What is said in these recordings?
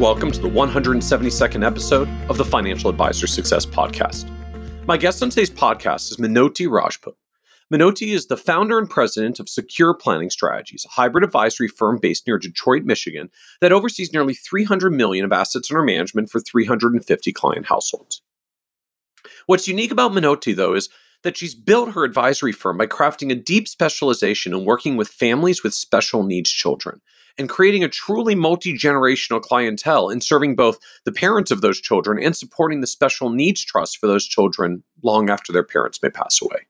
Welcome to the 172nd episode of the Financial Advisor Success Podcast. My guest on today's podcast is Minoti Rajput. Minoti is the founder and president of Secure Planning Strategies, a hybrid advisory firm based near Detroit, Michigan, that oversees nearly 300 million of assets under management for 350 client households. What's unique about Minoti, though, is that she's built her advisory firm by crafting a deep specialization in working with families with special needs children and creating a truly multi generational clientele and serving both the parents of those children and supporting the special needs trust for those children long after their parents may pass away.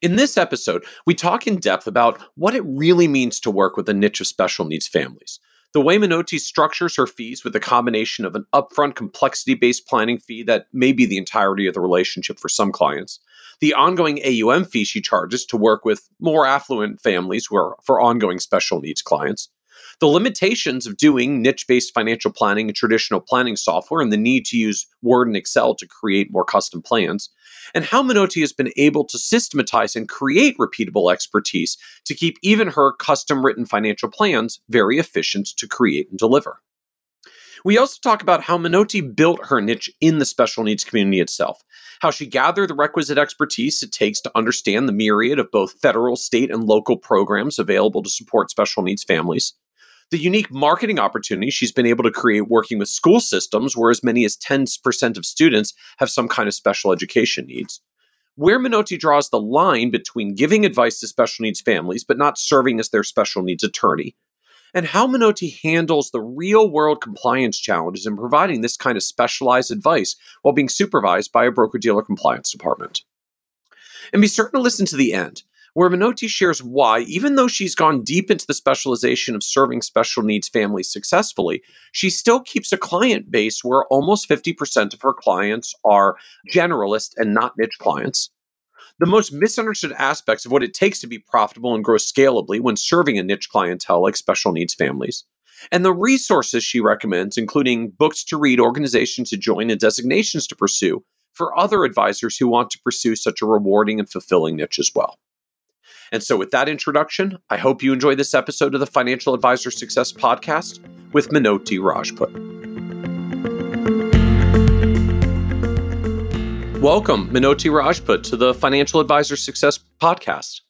In this episode, we talk in depth about what it really means to work with a niche of special needs families. The way Minoti structures her fees with a combination of an upfront complexity based planning fee that may be the entirety of the relationship for some clients, the ongoing AUM fee she charges to work with more affluent families who are for ongoing special needs clients, the limitations of doing niche based financial planning and traditional planning software, and the need to use Word and Excel to create more custom plans, and how Minoti has been able to systematize and create repeatable expertise to keep even her custom written financial plans very efficient to create and deliver. We also talk about how Minoti built her niche in the special needs community itself, how she gathered the requisite expertise it takes to understand the myriad of both federal, state, and local programs available to support special needs families, the unique marketing opportunity she's been able to create working with school systems where as many as 10% of students have some kind of special education needs. Where Minoti draws the line between giving advice to special needs families but not serving as their special needs attorney, and how Minoti handles the real world compliance challenges in providing this kind of specialized advice while being supervised by a broker dealer compliance department. And be certain to listen to the end, where Minoti shares why, even though she's gone deep into the specialization of serving special needs families successfully, she still keeps a client base where almost 50% of her clients are generalist and not niche clients the most misunderstood aspects of what it takes to be profitable and grow scalably when serving a niche clientele like special needs families, and the resources she recommends, including books to read, organizations to join, and designations to pursue for other advisors who want to pursue such a rewarding and fulfilling niche as well. And so, with that introduction, I hope you enjoy this episode of the Financial Advisor Success Podcast with Minoti Rajput. Welcome, Minoti Rajput, to the Financial Advisor Success Podcast.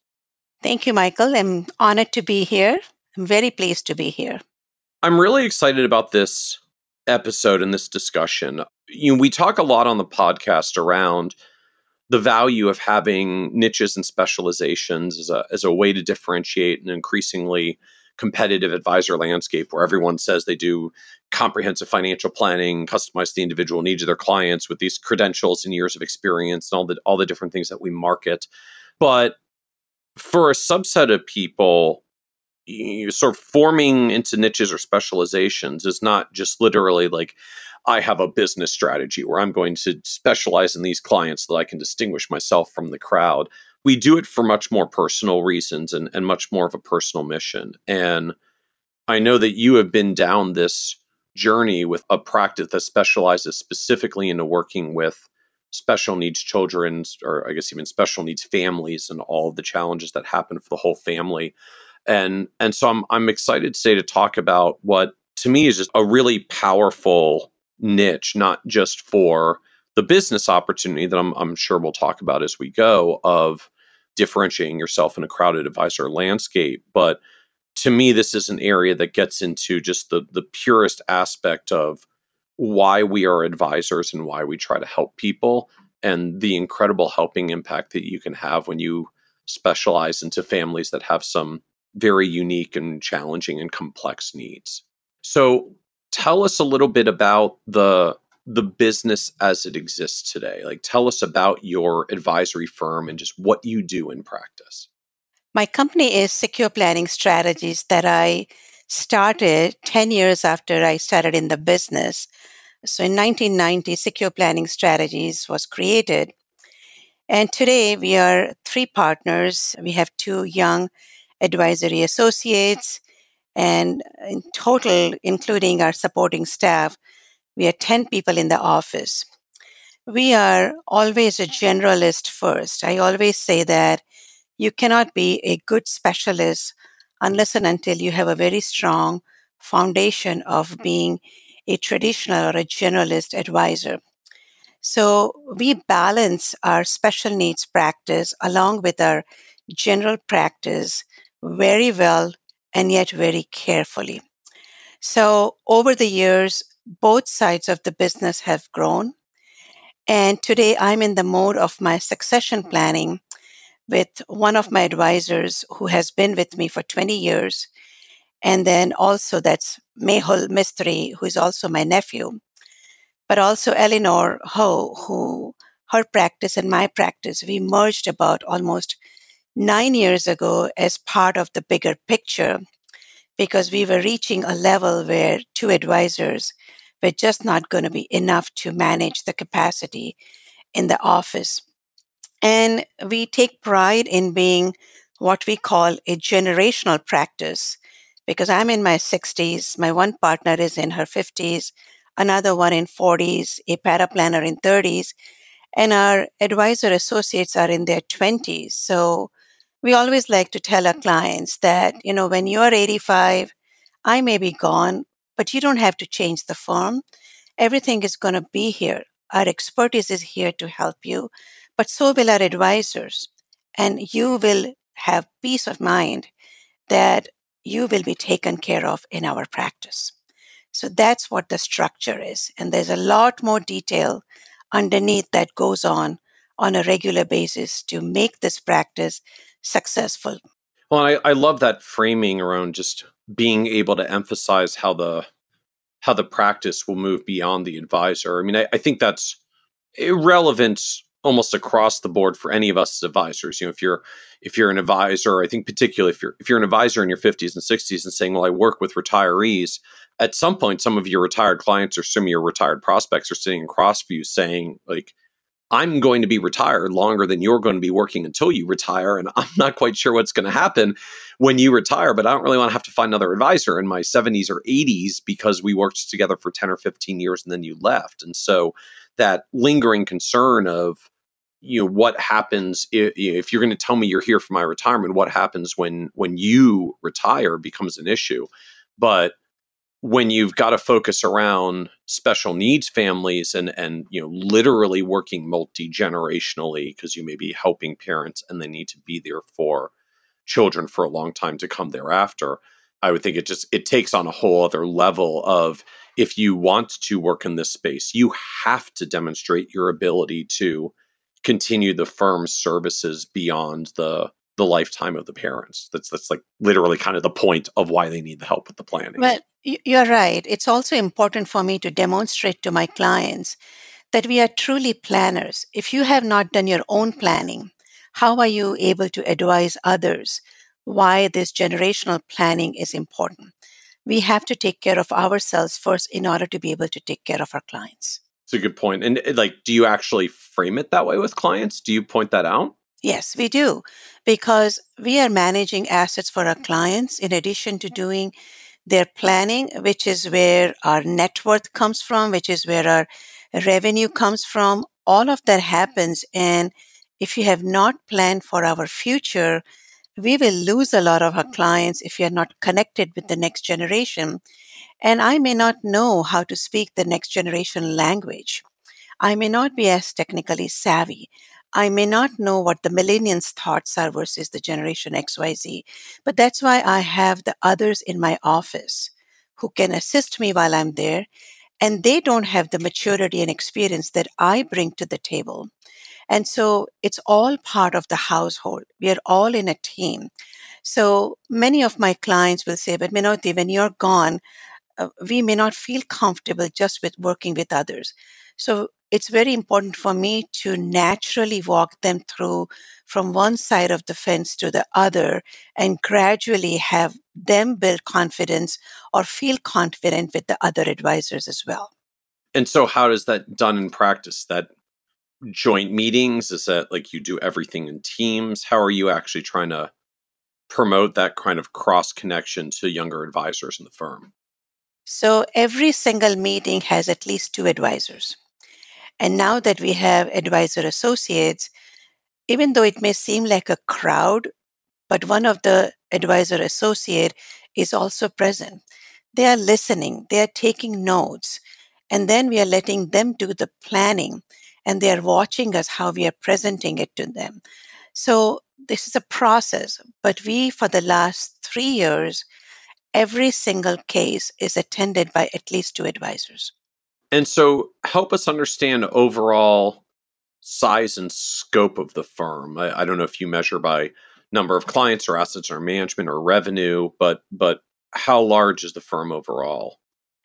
Thank you, Michael. I'm honored to be here. I'm very pleased to be here. I'm really excited about this episode and this discussion. You know, we talk a lot on the podcast around the value of having niches and specializations as a, as a way to differentiate an increasingly competitive advisor landscape where everyone says they do comprehensive financial planning, customize the individual needs of their clients with these credentials and years of experience and all the all the different things that we market. But for a subset of people, you sort of forming into niches or specializations is not just literally like I have a business strategy where I'm going to specialize in these clients so that I can distinguish myself from the crowd. We do it for much more personal reasons and, and much more of a personal mission. And I know that you have been down this journey with a practice that specializes specifically into working with special needs children or i guess even special needs families and all the challenges that happen for the whole family. And and so i'm i'm excited today to talk about what to me is just a really powerful niche not just for the business opportunity that I'm, I'm sure we'll talk about as we go of differentiating yourself in a crowded advisor landscape but to me, this is an area that gets into just the the purest aspect of why we are advisors and why we try to help people and the incredible helping impact that you can have when you specialize into families that have some very unique and challenging and complex needs. So tell us a little bit about the the business as it exists today. Like tell us about your advisory firm and just what you do in practice. My company is Secure Planning Strategies that I started 10 years after I started in the business. So in 1990, Secure Planning Strategies was created. And today we are three partners. We have two young advisory associates, and in total, including our supporting staff, we are 10 people in the office. We are always a generalist first. I always say that you cannot be a good specialist unless and until you have a very strong foundation of hmm. being a traditional or a generalist advisor. So we balance our special needs practice along with our general practice very well and yet very carefully. So over the years, both sides of the business have grown. And today I'm in the mode of my succession hmm. planning with one of my advisors who has been with me for 20 years. And then also that's Mehul Mistry, who is also my nephew, but also Eleanor Ho, who her practice and my practice, we merged about almost nine years ago as part of the bigger picture because we were reaching a level where two advisors were just not going to be enough to manage the capacity in the office. And we take pride in being what we call a generational practice because I'm in my 60s, my one partner is in her 50s, another one in 40s, a paraplanner in 30s, and our advisor associates are in their 20s. So we always like to tell our clients that, you know, when you're 85, I may be gone, but you don't have to change the firm. Everything is going to be here. Our expertise is here to help you, but so will our advisors. And you will have peace of mind that you will be taken care of in our practice. So that's what the structure is. And there's a lot more detail underneath that goes on on a regular basis to make this practice successful. Well, I, I love that framing around just being able to emphasize how the how the practice will move beyond the advisor. I mean, I, I think that's irrelevant almost across the board for any of us as advisors. You know, if you're if you're an advisor, I think particularly if you're if you're an advisor in your 50s and 60s and saying, "Well, I work with retirees," at some point, some of your retired clients or some of your retired prospects are sitting across from you saying, "Like, I'm going to be retired longer than you're going to be working until you retire. And I'm not quite sure what's going to happen when you retire, but I don't really want to have to find another advisor in my 70s or 80s because we worked together for 10 or 15 years and then you left. And so that lingering concern of, you know what happens if, if you're going to tell me you're here for my retirement what happens when when you retire becomes an issue. But when you've got to focus around special needs families and and you know literally working multi-generationally because you may be helping parents and they need to be there for children for a long time to come thereafter i would think it just it takes on a whole other level of if you want to work in this space you have to demonstrate your ability to continue the firm's services beyond the the lifetime of the parents. That's that's like literally kind of the point of why they need the help with the planning. Well, you're right. It's also important for me to demonstrate to my clients that we are truly planners. If you have not done your own planning, how are you able to advise others why this generational planning is important? We have to take care of ourselves first in order to be able to take care of our clients. It's a good point. And eh, like, do you actually frame it that way with clients? Do you point that out? Yes, we do, because we are managing assets for our clients in addition to doing their planning, which is where our net worth comes from, which is where our revenue comes from. All of that happens. And if you have not planned for our future, we will lose a lot of our clients if we are not connected with the next generation. And I may not know how to speak the next generation language. I may not be as technically savvy. I may not know what the millennials' thoughts are versus the generation XYZ, but that's why I have the others in my office who can assist me while I'm there. And they don't have the maturity and experience that I bring to the table. And so it's all part of the household. We are all in a team. So many of my clients will say, but Minoti, when you're gone, uh, we may not feel comfortable just with working with others. So it's very important for me to naturally walk them through from one side of the fence to the other and gradually have them build confidence or feel confident with the other advisors as well. And so, how is that done in practice? That joint meetings? Is that like you do everything in teams? How are you actually trying to promote that kind of cross connection to younger advisors in the firm? So every single meeting has at least two advisors. And now that we have advisor associates, even though it may seem like a crowd, but one of the advisor associate is also present. They are listening, they are taking notes, and then we are letting them do the planning and they are watching us how we are presenting it to them. So this is a process, but we, for the last three years, every single case is attended by at least two advisors. And so help us understand overall size and scope of the firm. I, I, don't know if you measure by number of clients or assets or management or revenue, but but how large is the firm overall?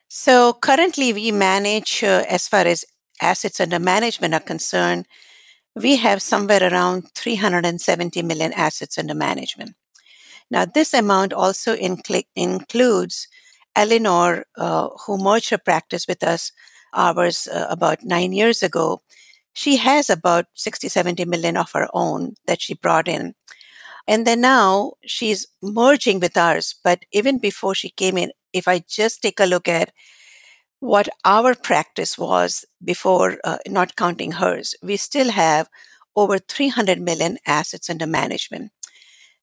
So currently we manage uh, as far as assets under management are concerned, we have somewhere around 370 million assets under management. Now, this amount also incl- includes Eleanor, uh, who merged her practice with us ours uh, about nine years ago. She has about 60, 70 million of her own that she brought in. And then now she's merging with ours. But even before she came in, if I just take a look at what our practice was before, uh, not counting hers, we still have over 300 million assets under management.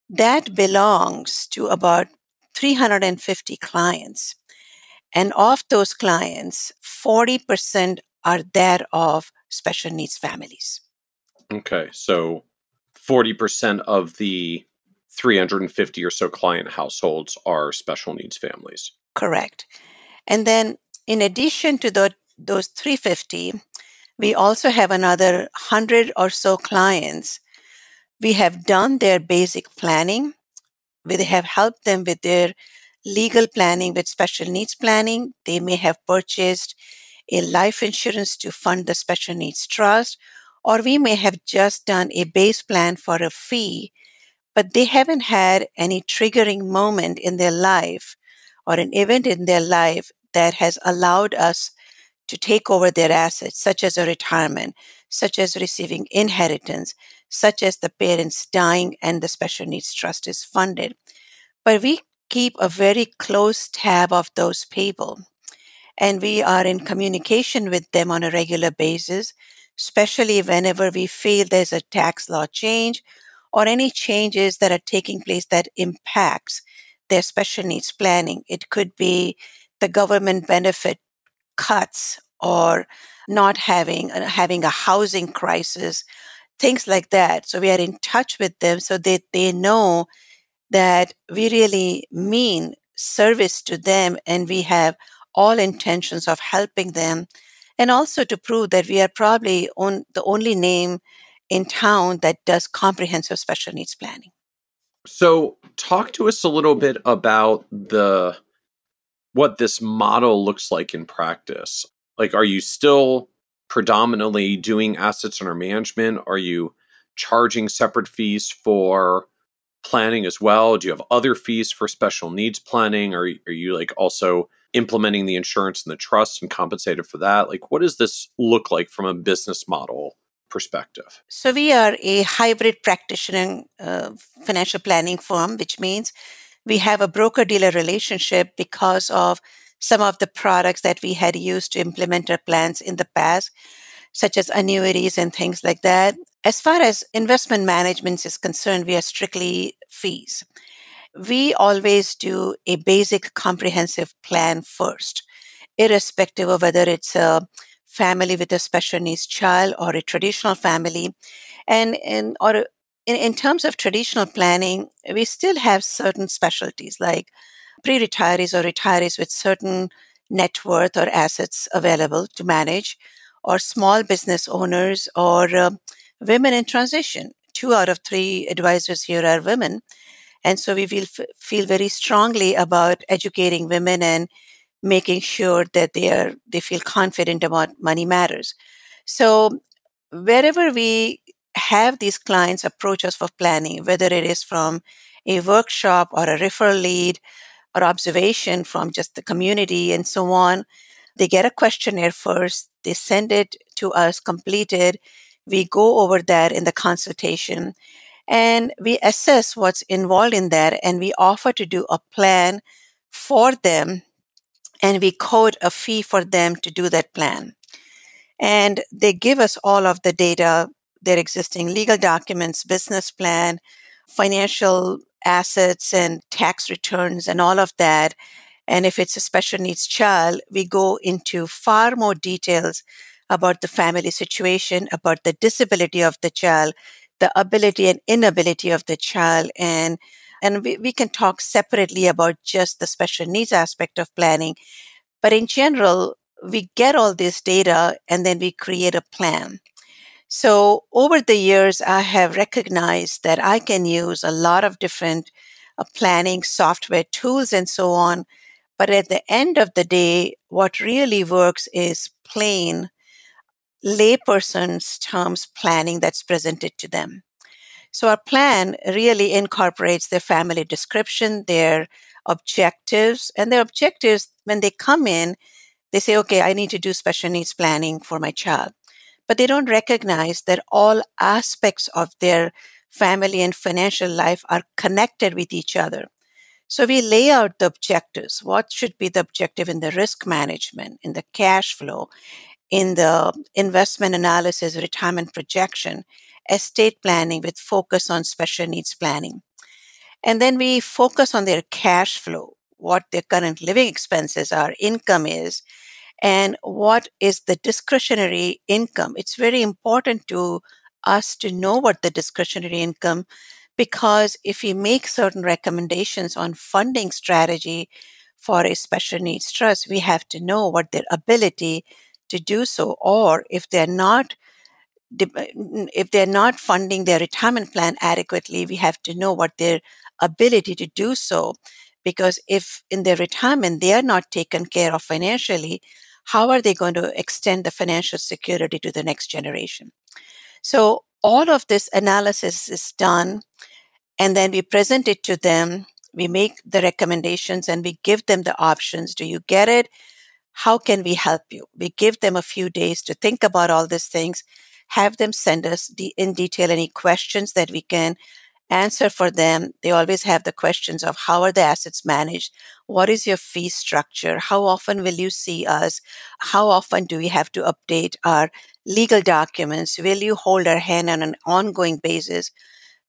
That belongs to about 350 clients. And of those clients, 40% are that of special needs families. Okay. So 40% of the 350 or so client households are special needs families. Correct. And then in addition to the, those 350, we also have another 100 or so clients. We have done their basic planning. We have helped them with their legal planning, with special needs planning. They may have purchased a life insurance to fund the special needs trust, or we may have just done a base plan for a fee, but they haven't had any triggering moment in their life or an event in their life that has allowed us to take over their assets, such as a retirement, such as receiving inheritance, such as the parents dying and the special needs trust is funded. But we keep a very close tab of those people. And we are in communication with them on a regular basis, especially whenever we feel there's a tax law change or any changes that are taking place that impacts their special needs planning. It could be the government benefit cuts or not having uh, having a housing crisis things like that. So we are in touch with them so that they know that we really mean service to them and we have all intentions of helping them. And also to prove that we are probably on the only name in town that does comprehensive special needs planning. So talk to us a little bit about the what this model looks like in practice. Like, are you still predominantly doing assets under management? Are you charging separate fees for planning as well? Do you have other fees for special needs planning? Or are you like also implementing the insurance and the trust and compensated for that? Like, what does this look like from a business model perspective? So, we are a hybrid practitioner uh, financial planning firm, which means we have a broker dealer relationship because of some of the products that we had used to implement our plans in the past, such as annuities and things like that. As far as investment management is concerned, we are strictly fees. We always do a basic comprehensive plan first, irrespective of whether it's a family with a special needs child or a traditional family. And, and or in, in terms of traditional planning, we still have certain specialties like pre retirees or retirees with certain net worth or assets available to manage, or small business owners or uh, women in transition. Two out of three advisors here are women. And so we feel, feel very strongly about educating women and making sure that they are they feel confident about money matters. So wherever we have these clients approach us for planning, whether it is from a workshop or a referral lead or observation from just the community and so on. They get a questionnaire first, they send it to us completed. We go over that in the consultation and we assess what's involved in that and we offer to do a plan for them and we code a fee for them to do that plan. And they give us all of the data, their existing legal documents, business plan, financial assets and tax returns and all of that. And if it's a special needs child, we go into far more details about the family situation, about the disability of the child, the ability and inability of the child, and and we, we can talk separately about just the special needs aspect of planning. But in general, we get all this data and then we create a plan. So over the years, I have recognized that I can use a lot of different uh, planning software tools and so on. But at the end of the day, what really works is plain layperson's terms planning that's presented to them. So our plan really incorporates their family description, their objectives, and their objectives when they come in, they say, okay, I need to do special needs planning for my child. But they don't recognize that all aspects of their family and financial life are connected with each other. So we lay out the objectives. What should be the objective in the risk management, in the cash flow, in the investment analysis, retirement projection, estate planning with focus on special needs planning. And then we focus on their cash flow, what their current living expenses are, income is, and what is the discretionary income. It's very important to us to know what the discretionary income because if we make certain recommendations on funding strategy for a special needs trust, we have to know what their ability to do so or if they're not if they're not funding their retirement plan adequately we have to know what their ability to do so because if in their retirement they are not taken care of financially how are they going to extend the financial security to the next generation? So all of this analysis is done and then we present it to them we make the recommendations and we give them the options. Do you get it? How can we help you? We give them a few days to think about all these things, have them send us in detail any questions that we can answer for them. They always have the questions of how are the assets managed? What is your fee structure? How often will you see us? How often do we have to update our legal documents? Will you hold our hand on an ongoing basis?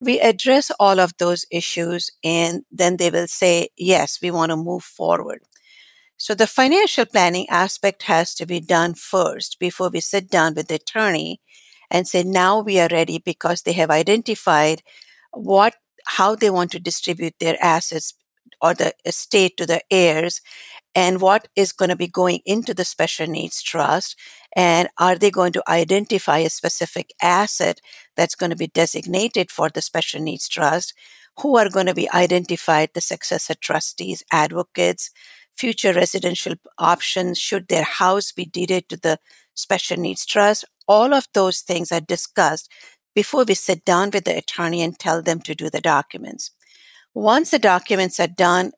We address all of those issues and then they will say, yes, we want to move forward. So the financial planning aspect has to be done first before we sit down with the attorney and say, now we are ready because they have identified what, how they want to distribute their assets or the estate to the heirs and what is going to be going into the special needs trust and are they going to identify a specific asset that's going to be designated for the special needs trust who are going to be identified the successor trustees advocates future residential options, should their house be deeded to the special needs trust. All of those things are discussed before we sit down with the attorney and tell them to do the documents. Once the documents are done,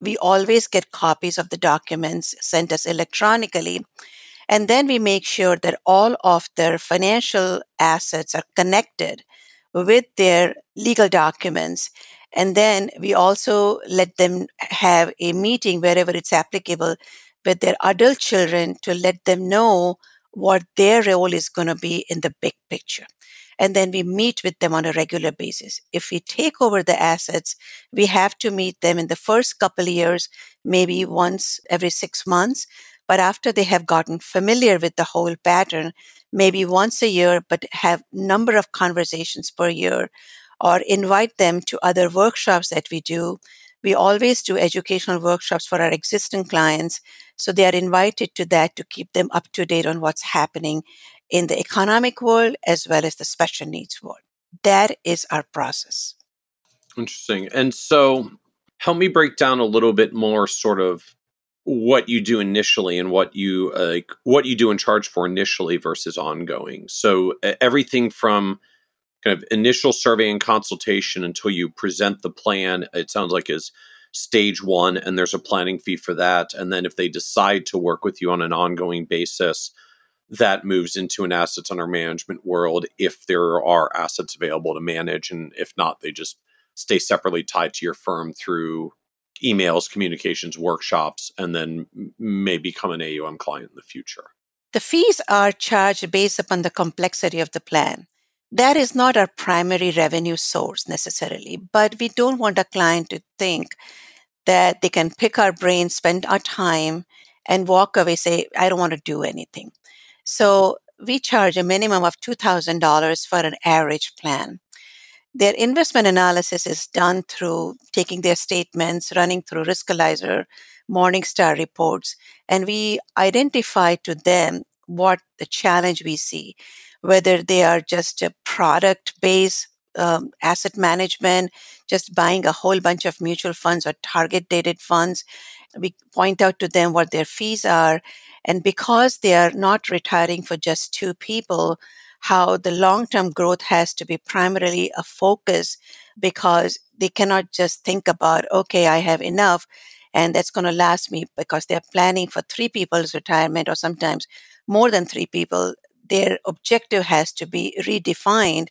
we always get copies of the documents sent us electronically. And then we make sure that all of their financial assets are connected with their legal documents and then we also let them have a meeting wherever it's applicable with their adult children to let them know what their role is going to be in the big picture. And then we meet with them on a regular basis. If we take over the assets, we have to meet them in the first couple of years, maybe once every six months. But after they have gotten familiar with the whole pattern, maybe once a year, but have number of conversations per year or invite them to other workshops that we do. We always do educational workshops for our existing clients. So they are invited to that to keep them up to date on what's happening in the economic world as well as the special needs world. That is our process. Interesting. And so help me break down a little bit more sort of what you do initially and what you uh, what you do and charge for initially versus ongoing. So everything from kind of initial survey and consultation until you present the plan, it sounds like is stage one and there's a planning fee for that. And then if they decide to work with you on an ongoing basis, that moves into an assets under management world if there are assets available to manage. And if not, they just stay separately tied to your firm through emails, communications, workshops, and then may become an AUM client in the future. The fees are charged based upon the complexity of the plan. That is not our primary revenue source necessarily, but we don't want a client to think that they can pick our brain, spend our time, and walk away, say, I don't want to do anything. So we charge a minimum of $2,000 for an average plan. Their investment analysis is done through taking their statements, running through Riskalyzer, Morningstar reports, and we identify to them what the challenge we see, whether they are just a product based um, asset management, just buying a whole bunch of mutual funds or target dated funds. We point out to them what their fees are. And because they are not retiring for just two people, how the long term growth has to be primarily a focus because they cannot just think about, okay, I have enough and that's going to last me because they're planning for three people's retirement or sometimes more than three people. Their objective has to be redefined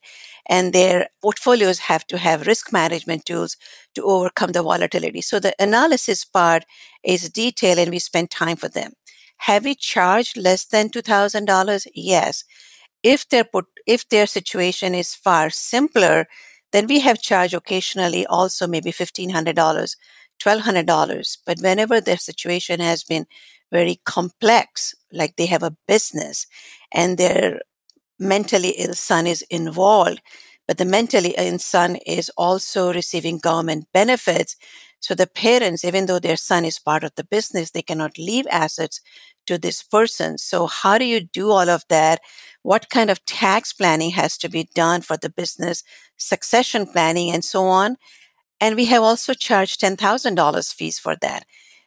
and their portfolios have to have risk management tools to overcome the volatility. So the analysis part is detailed and we spend time for them. Have we charged less than $2,000? Yes. If their, put, if their situation is far simpler, then we have charged occasionally also maybe $1,500, $1,200. But whenever their situation has been very complex, like they have a business and their mentally ill son is involved, but the mentally ill son is also receiving government benefits. So the parents, even though their son is part of the business, they cannot leave assets to this person. So how do you do all of that? What kind of tax planning has to be done for the business, succession planning, and so on? And we have also charged $10,000 fees for that.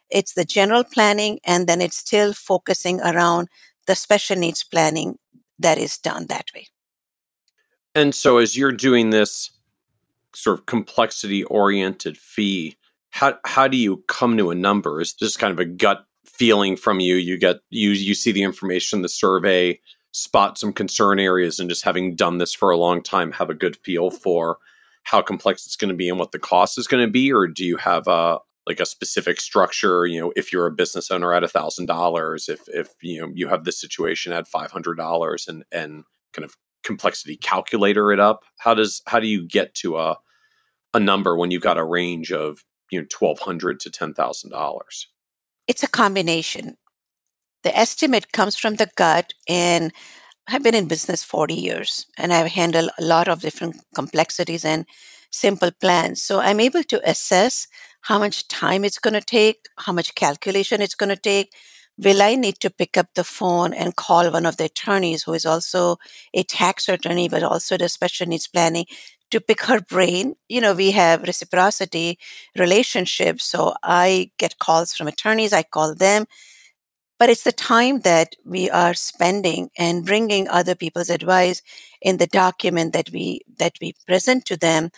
It's the general planning, and then it's still focusing around the special needs planning that is done that way. And so, as you're doing this sort of complexity oriented fee, how, how do you come to a number? Is this kind of a gut feeling from you? You get you you see the information, the survey, spot some concern areas, and just having done this for a long time, have a good feel for how complex it's going to be and what the cost is going to be, or do you have a like a specific structure you know if you're a business owner at a thousand dollars if if you know you have this situation at five hundred dollars and and kind of complexity calculator it up how does how do you get to a a number when you've got a range of you know twelve hundred to ten thousand dollars it's a combination the estimate comes from the gut and I've been in business 40 years and I've handled a lot of different complexities and simple plans. So I'm able to assess how much time it's going to take, how much calculation it's going to take. Will I need to pick up the phone and call one of the attorneys who is also a tax attorney, but also the special needs planning to pick her brain? You know, we have reciprocity relationships. So I get calls from attorneys, I call them. But it's the time that we are spending and bringing other people's advice in the document that we that we present to them.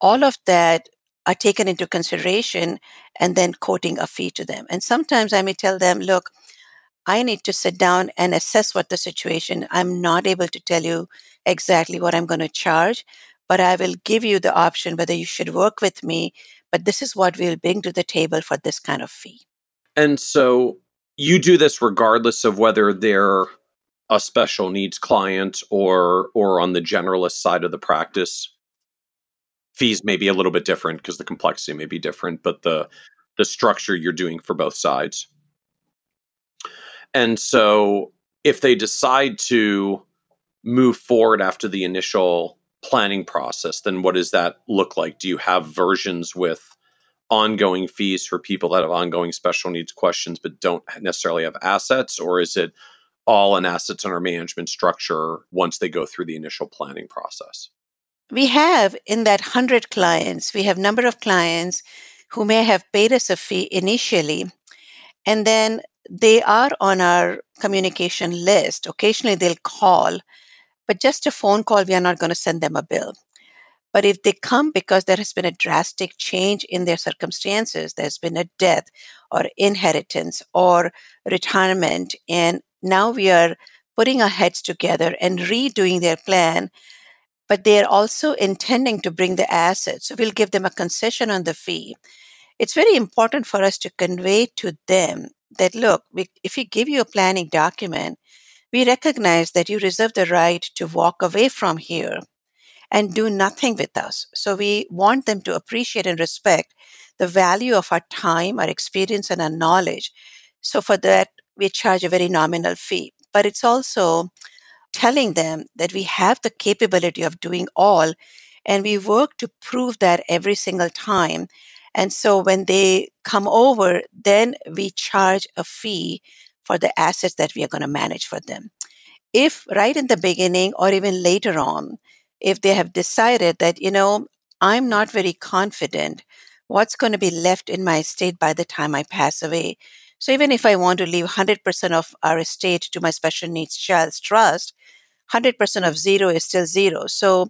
All of that are taken into consideration and then quoting a fee to them. And sometimes I may tell them, look, I need to sit down and assess what the situation. I'm not able to tell you exactly what I'm going to charge, but I will give you the option whether you should work with me, but this is what we'll bring to the table for this kind of fee. And so you do this regardless of whether they're a special needs client or or on the generalist side of the practice fees may be a little bit different because the complexity may be different, but the the structure you're doing for both sides. And so if they decide to move forward after the initial planning process, then what does that look like? Do you have versions with ongoing fees for people that have ongoing special needs questions but don't necessarily have assets? Or is it all an assets under management structure once they go through the initial planning process? We have in that 100 clients, we have number of clients who may have paid us a fee initially, and then they are on our communication list. Occasionally they'll call, but just a phone call, we are not going to send them a bill. But if they come because there has been a drastic change in their circumstances, there's been a death or inheritance or retirement, and now we are putting our heads together and redoing their plan, but they're also intending to bring the assets. So we'll give them a concession on the fee. It's very important for us to convey to them that look, we, if we give you a planning document, we recognize that you reserve the right to walk away from here and do nothing with us. So we want them to appreciate and respect the value of our time, our experience, and our knowledge. So for that, we charge a very nominal fee. But it's also telling them that we have the capability of doing all, and we work to prove that every single time. And so when they come over, then we charge a fee for the assets that we are going to manage for them. If right in the beginning or even later on, if they have decided that, you know, I'm not very confident what's going to be left in my estate by the time I pass away. So even if I want to leave 100% of our estate to my special needs child's trust, 100% of zero is still zero. So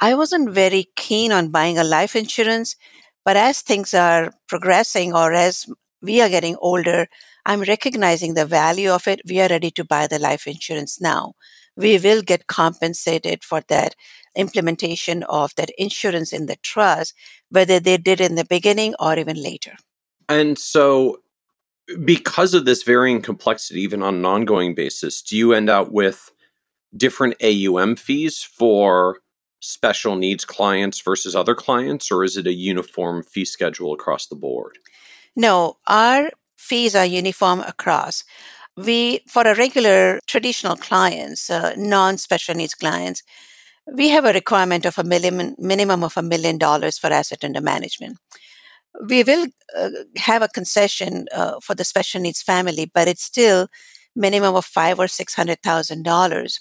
I wasn't very keen on buying a life insurance, but as things are progressing or as we are getting older, I'm recognizing the value of it. We are ready to buy the life insurance now. We will get compensated for that implementation of that insurance in the trust, whether they did in the beginning or even later. And so, because of this varying complexity, even on an ongoing basis, do you end up with different AUM fees for special needs clients versus other clients, or is it a uniform fee schedule across the board? No, our fees are uniform across. We, for a regular traditional clients, uh, non special needs clients, we have a requirement of a minimum, minimum of a million dollars for asset under management. We will uh, have a concession uh, for the special needs family, but it's still minimum of five or six hundred thousand dollars.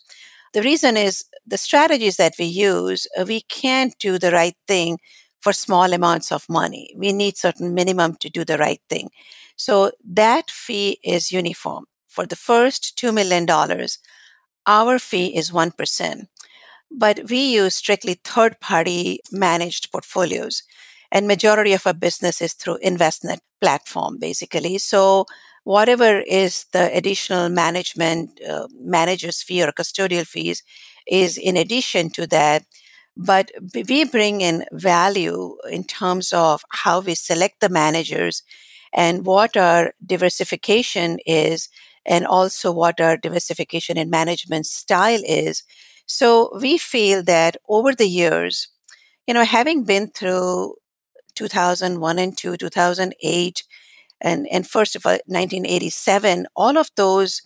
The reason is the strategies that we use, uh, we can't do the right thing for small amounts of money. We need certain minimum to do the right thing. So that fee is uniform. For the first $2 million, our fee is 1%. But we use strictly third party managed portfolios. And majority of our business is through investment platform, basically. So whatever is the additional management uh, manager's fee or custodial fees is in addition to that but we bring in value in terms of how we select the managers and what our diversification is and also what our diversification in management style is so we feel that over the years, you know, having been through 2001 and 2, 2008, and, and first of all, 1987, all of those,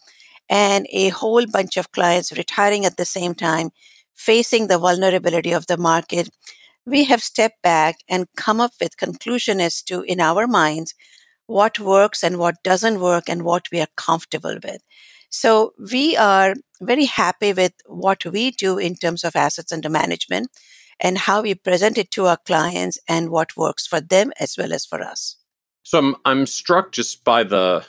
and a whole bunch of clients retiring at the same time, facing the vulnerability of the market, we have stepped back and come up with conclusion as to, in our minds, what works and what doesn't work and what we are comfortable with. So we are very happy with what we do in terms of assets under management and how we present it to our clients and what works for them as well as for us. So I'm I'm struck just by the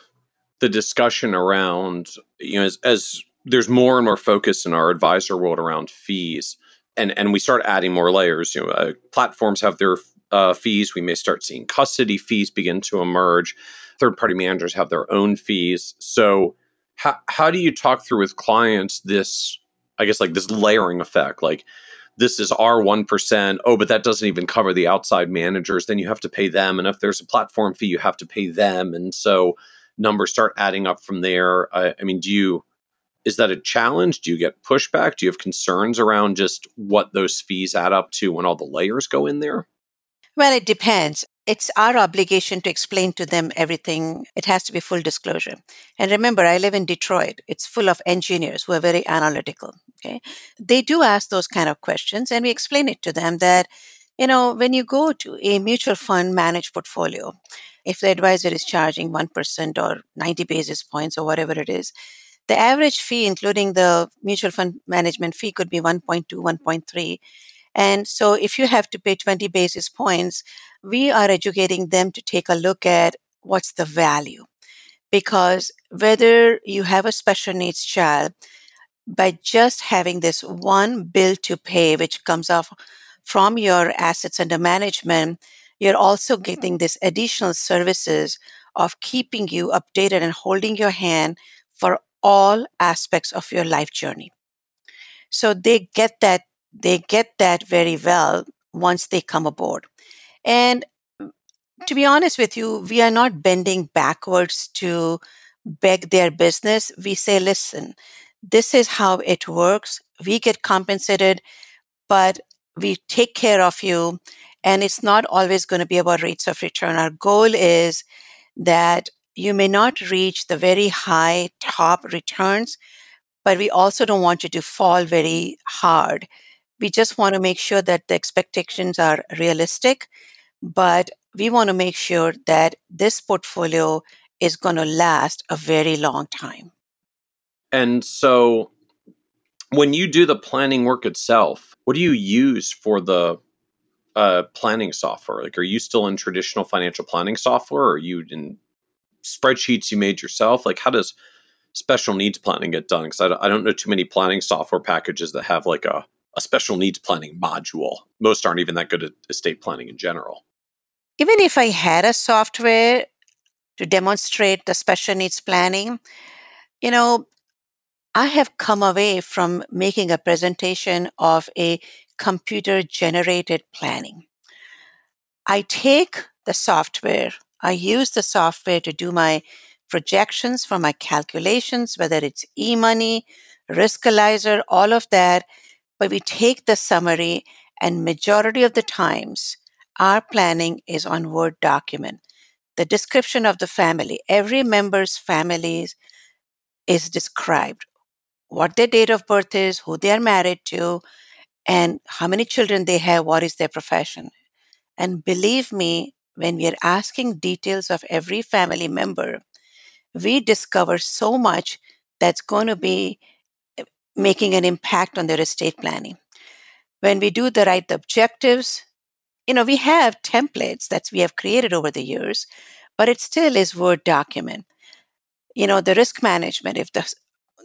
the discussion around you know as, as there's more and more focus in our advisor world around fees and and we start adding more layers you know uh, platforms have their uh, fees. We may start seeing custody fees begin to emerge. Third party managers have their own fees. So how how do you talk through with clients this i guess like this layering effect? Like this is our 1% oh but that doesn't even cover the outside managers. Then you have to pay them. And if there's a platform fee you have to pay them. And so numbers start adding up from there. I, I mean do you is that a challenge? Do you get pushback? Do you have concerns around just what those fees add up to when all the layers go in there? Well, it depends it's our obligation to explain to them everything. It has to be full disclosure. And remember, I live in Detroit. It's full of engineers who are very analytical. Okay. They do ask those kind of questions and we explain it to them that, you know, when you go to a mutual fund managed portfolio, if the advisor is charging 1% or 90 basis points or whatever it is, the average fee, including the mutual fund management fee, could be 1.2, 1.3. And so if you have to pay 20 basis points, we are educating them to take a look at what's the value. Because whether you have a special needs child, by just having this one bill to pay, which comes off from your assets under management, you're also mm-hmm. getting this additional services of keeping you updated and holding your hand for all aspects of your life journey. So they get that they get that very well once they come aboard. And to be honest with you, we are not bending backwards to beg their business. We say, listen, this is how it works. We get compensated, but we take care of you. And it's not always going to be about rates of return. Our goal is that you may not reach the very high top returns, but we also don't want you to fall very hard. We just want to make sure that the expectations are realistic, but we want to make sure that this portfolio is going to last a very long time. And so when you do the planning work itself, what do you use for the uh, planning software? Like, are you still in traditional financial planning software? Or are you in spreadsheets you made yourself? Like, how does special needs planning get done? Because I, I don't know too many planning software packages that have like a, a special needs planning module. Most aren't even that good at estate planning in general. Even if I had a software to demonstrate the special needs planning, you know, I have come away from making a presentation of a computer generated planning. I take the software, I use the software to do my projections for my calculations, whether it's e money, Riskalyzer, all of that. But we take the summary, and majority of the times, our planning is on Word document. The description of the family, every member's families is described what their date of birth is, who they are married to, and how many children they have, what is their profession. And believe me, when we are asking details of every family member, we discover so much that's going to be making an impact on their estate planning. When we do the right objectives, you know, we have templates that we have created over the years, but it still is Word document. You know, the risk management, if the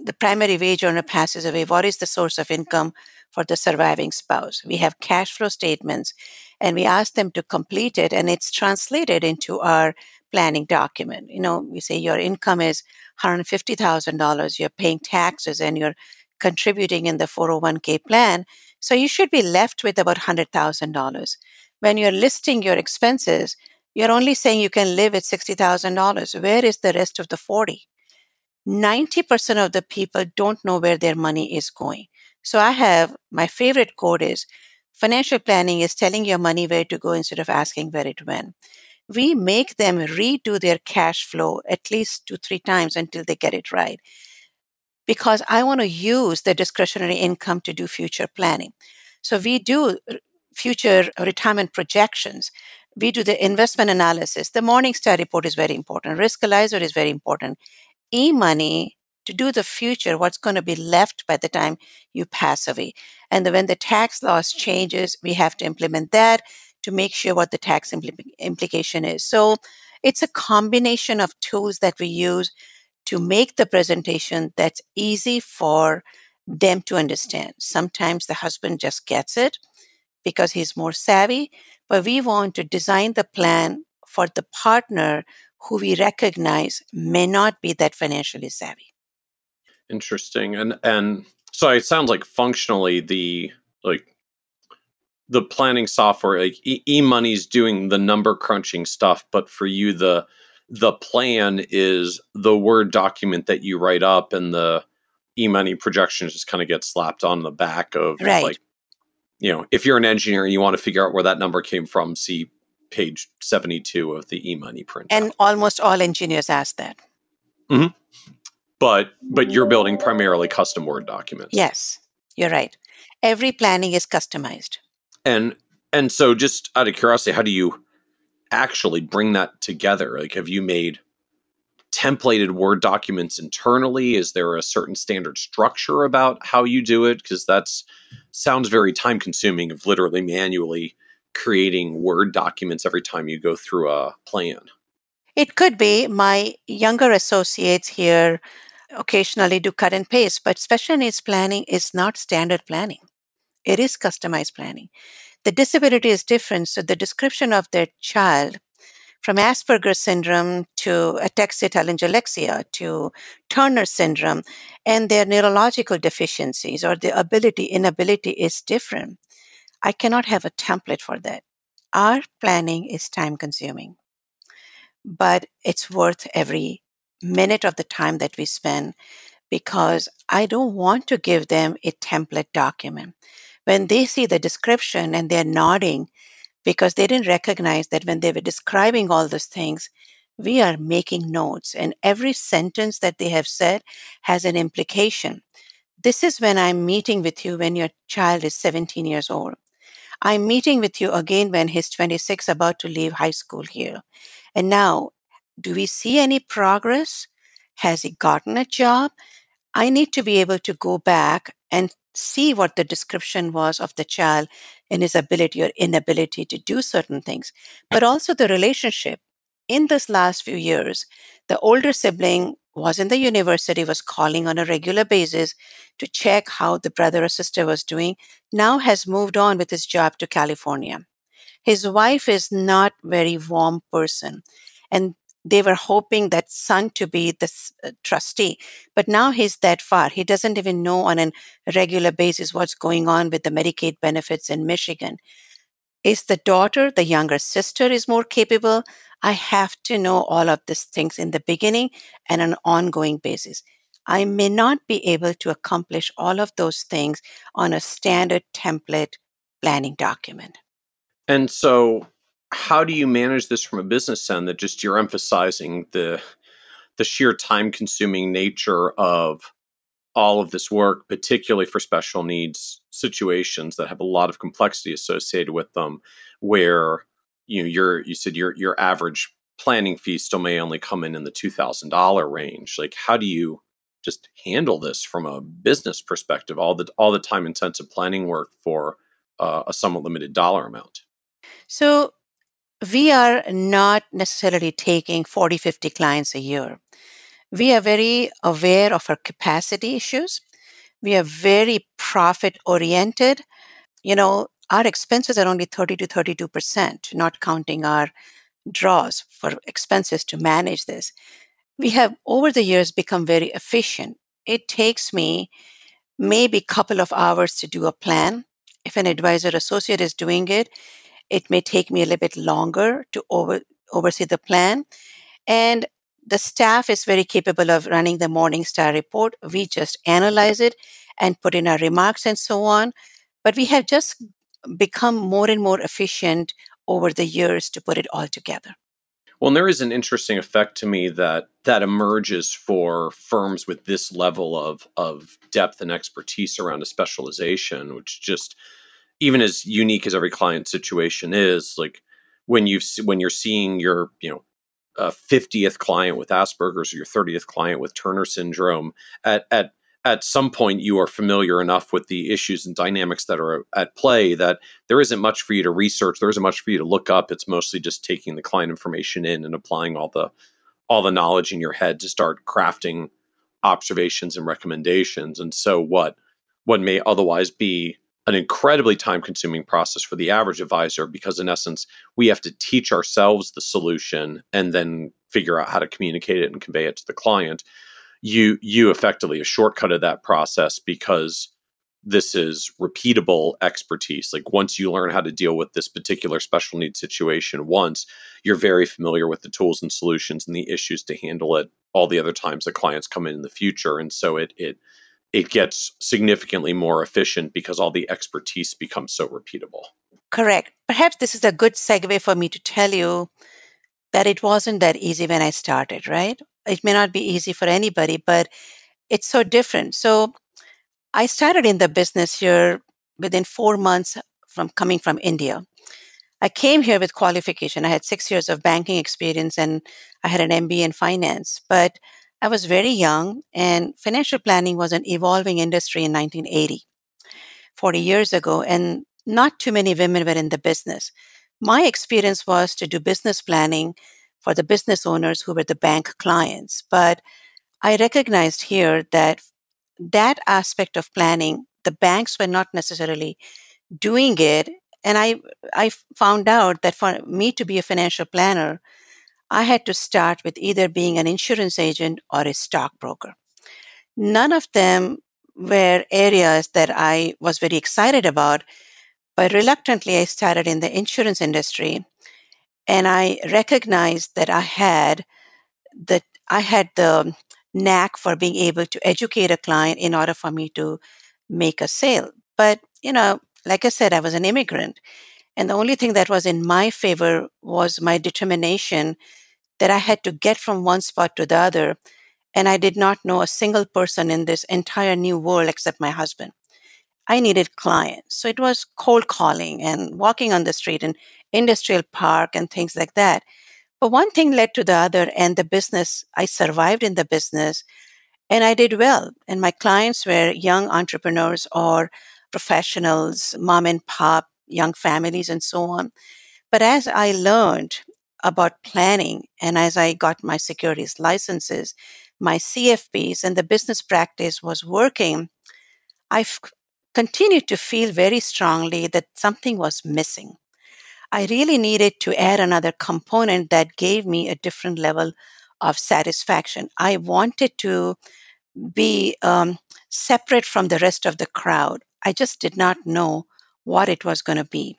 the primary wage earner passes away, what is the source of income for the surviving spouse? We have cash flow statements and we ask them to complete it and it's translated into our planning document. You know, we say your income is $150,000, you're paying taxes and you're contributing in the 401k plan. So you should be left with about $100,000. When you're listing your expenses, you're only saying you can live at $60,000. Where is the rest of the 40? 90% of the people don't know where their money is going. So I have my favorite quote is financial planning is telling your money where to go instead of asking where it went. We make them redo their cash flow at least two, three times until they get it right. Because I want to use the discretionary income to do future planning. So we do uh, future retirement projections. We do the investment analysis. The Morningstar report is very important. Riskalyzer is very important eMoney to do the future, what's going to be left by the time you pass away. And when the tax laws changes, we have to implement that to make sure what the tax impl- implication is. So it's a combination of tools that we use to make the presentation that's easy for them to understand. Sometimes the husband just gets it because he's more savvy, but we want to design the plan for the partner who we recognize may not be that financially savvy. Interesting. And and so it sounds like functionally the like the planning software like eMoney's doing the number crunching stuff but for you the the plan is the word document that you write up and the eMoney projections just kind of get slapped on the back of right. like you know if you're an engineer and you want to figure out where that number came from see page 72 of the eMoney print. And almost all engineers ask that. Mm-hmm. But but you're building primarily custom Word documents. Yes, you're right. Every planning is customized. And and so just out of curiosity, how do you actually bring that together? Like have you made templated Word documents internally? Is there a certain standard structure about how you do it? Because that's sounds very time consuming of literally manually creating Word documents every time you go through a plan? It could be. My younger associates here occasionally do cut and paste, but special needs planning is not standard planning. It is customized planning. The disability is different. So the description of their child from Asperger's syndrome to ataxia telangiectasia to Turner syndrome and their neurological deficiencies or the ability, inability is different. I cannot have a template for that. Our planning is time consuming, but it's worth every minute of the time that we spend because I don't want to give them a template document. When they see the description and they're nodding because they didn't recognize that when they were describing all those things, we are making notes and every sentence that they have said has an implication. This is when I'm meeting with you when your child is 17 years old. I'm meeting with you again when he's 26, about to leave high school here. And now, do we see any progress? Has he gotten a job? I need to be able to go back and see what the description was of the child and his ability or inability to do certain things, but also the relationship. In this last few years, the older sibling was in the university, was calling on a regular basis to check how the brother or sister was doing, now has moved on with his job to California. His wife is not very warm person. And they were hoping that son to be the uh, trustee but now he's that far. He doesn't even know on a regular basis what's going on with the medicaid benefits in michigan. Is the daughter the younger sister is more capable? I have to know all of these things in the beginning and an ongoing basis. I may not be able to accomplish all of those things on a standard template planning document. And so how do you manage this from a business end that just you're emphasizing the the sheer time consuming nature of all of this work particularly for special needs situations that have a lot of complexity associated with them where you know your you said your your average planning fee still may only come in in the $2000 range. Like how do you just handle this from a business perspective all the all the time intensive planning work for uh, a somewhat limited dollar amount? So we are not necessarily taking 40, 50 clients a year. We are very aware of our capacity issues. We are very profit oriented. You know, our expenses are only 30 to 32%, not counting our draws for expenses to manage this. We have over the years become very efficient. It takes me maybe a couple of hours to do a plan. If an advisor associate is doing it, it may take me a little bit longer to over, oversee the plan. And the staff is very capable of running the Morningstar report. We just analyze it and put in our remarks and so on. But we have just become more and more efficient over the years to put it all together. Well, there is an interesting effect to me that that emerges for firms with this level of of depth and expertise around a specialization, which just even as unique as every client situation is, like when you when you're seeing your you know 50th client with Asperger's or your 30th client with Turner syndrome, at at at some point you are familiar enough with the issues and dynamics that are at play that there isn't much for you to research there isn't much for you to look up. It's mostly just taking the client information in and applying all the all the knowledge in your head to start crafting observations and recommendations. And so what what may otherwise be an incredibly time consuming process for the average advisor because in essence we have to teach ourselves the solution and then figure out how to communicate it and convey it to the client. You you effectively a shortcut of that process because this is repeatable expertise. Like once you learn how to deal with this particular special needs situation once you're very familiar with the tools and solutions and the issues to handle it all the other times that clients come in in the future. And so it it it gets significantly more efficient because all the expertise becomes so repeatable. Correct. Perhaps this is a good segue for me to tell you that it wasn't that easy when I started, right? It may not be easy for anybody, but it's so different. So I started in the business here within four months from coming from India. I came here with qualification. I had six years of banking experience and I had an MBA in finance. But I was very young, and financial planning was an evolving industry in 1980, 40 years ago, and not too many women were in the business. My experience was to do business planning for the business owners who were the bank clients. But I recognized here that that aspect of planning, the banks were not necessarily doing it and I, I found out that for me to be a financial planner, I had to start with either being an insurance agent or a stockbroker. None of them were areas that I was very excited about, but reluctantly I started in the insurance industry and I recognized that I had that I had the knack for being able to educate a client in order for me to make a sale. But, you know, like I said, I was an immigrant. And the only thing that was in my favor was my determination that I had to get from one spot to the other. And I did not know a single person in this entire new world except my husband. I needed clients. So it was cold calling and walking on the street and industrial park and things like that. But one thing led to the other, and the business, I survived in the business and I did well. And my clients were young entrepreneurs or professionals, mom and pop, young families, and so on. But as I learned about planning and as I got my securities licenses, my CFPs, and the business practice was working, I continued to feel very strongly that something was missing. I really needed to add another component that gave me a different level of satisfaction. I wanted to be um, separate from the rest of the crowd. I just did not know what it was going to be.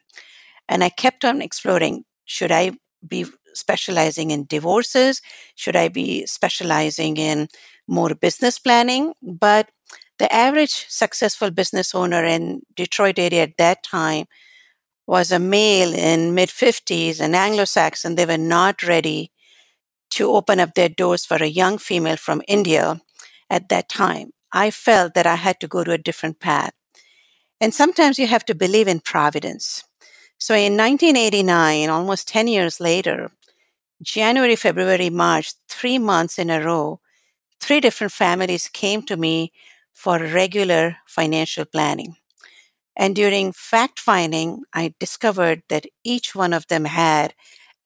And I kept on exploring should I be specializing in divorces? Should I be specializing in more business planning? But the average successful business owner in Detroit area at that time was a male in mid 50s and Anglo-Saxon. They were not ready to open up their doors for a young female from India at that time. I felt that I had to go to a different path. And sometimes you have to believe in providence. So in 1989, almost 10 years later, January, February, March, three months in a row, three different families came to me for regular financial planning. And during fact finding, I discovered that each one of them had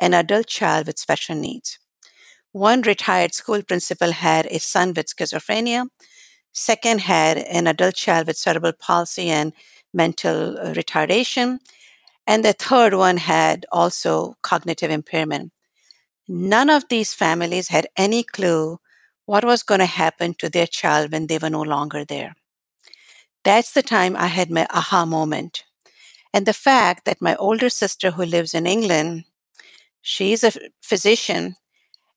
an adult child with special needs. One retired school principal had a son with schizophrenia. Second had an adult child with cerebral palsy and mental uh, retardation. And the third one had also cognitive impairment. None of these families had any clue what was going to happen to their child when they were no longer there. That's the time I had my aha moment. And the fact that my older sister, who lives in England, she's a physician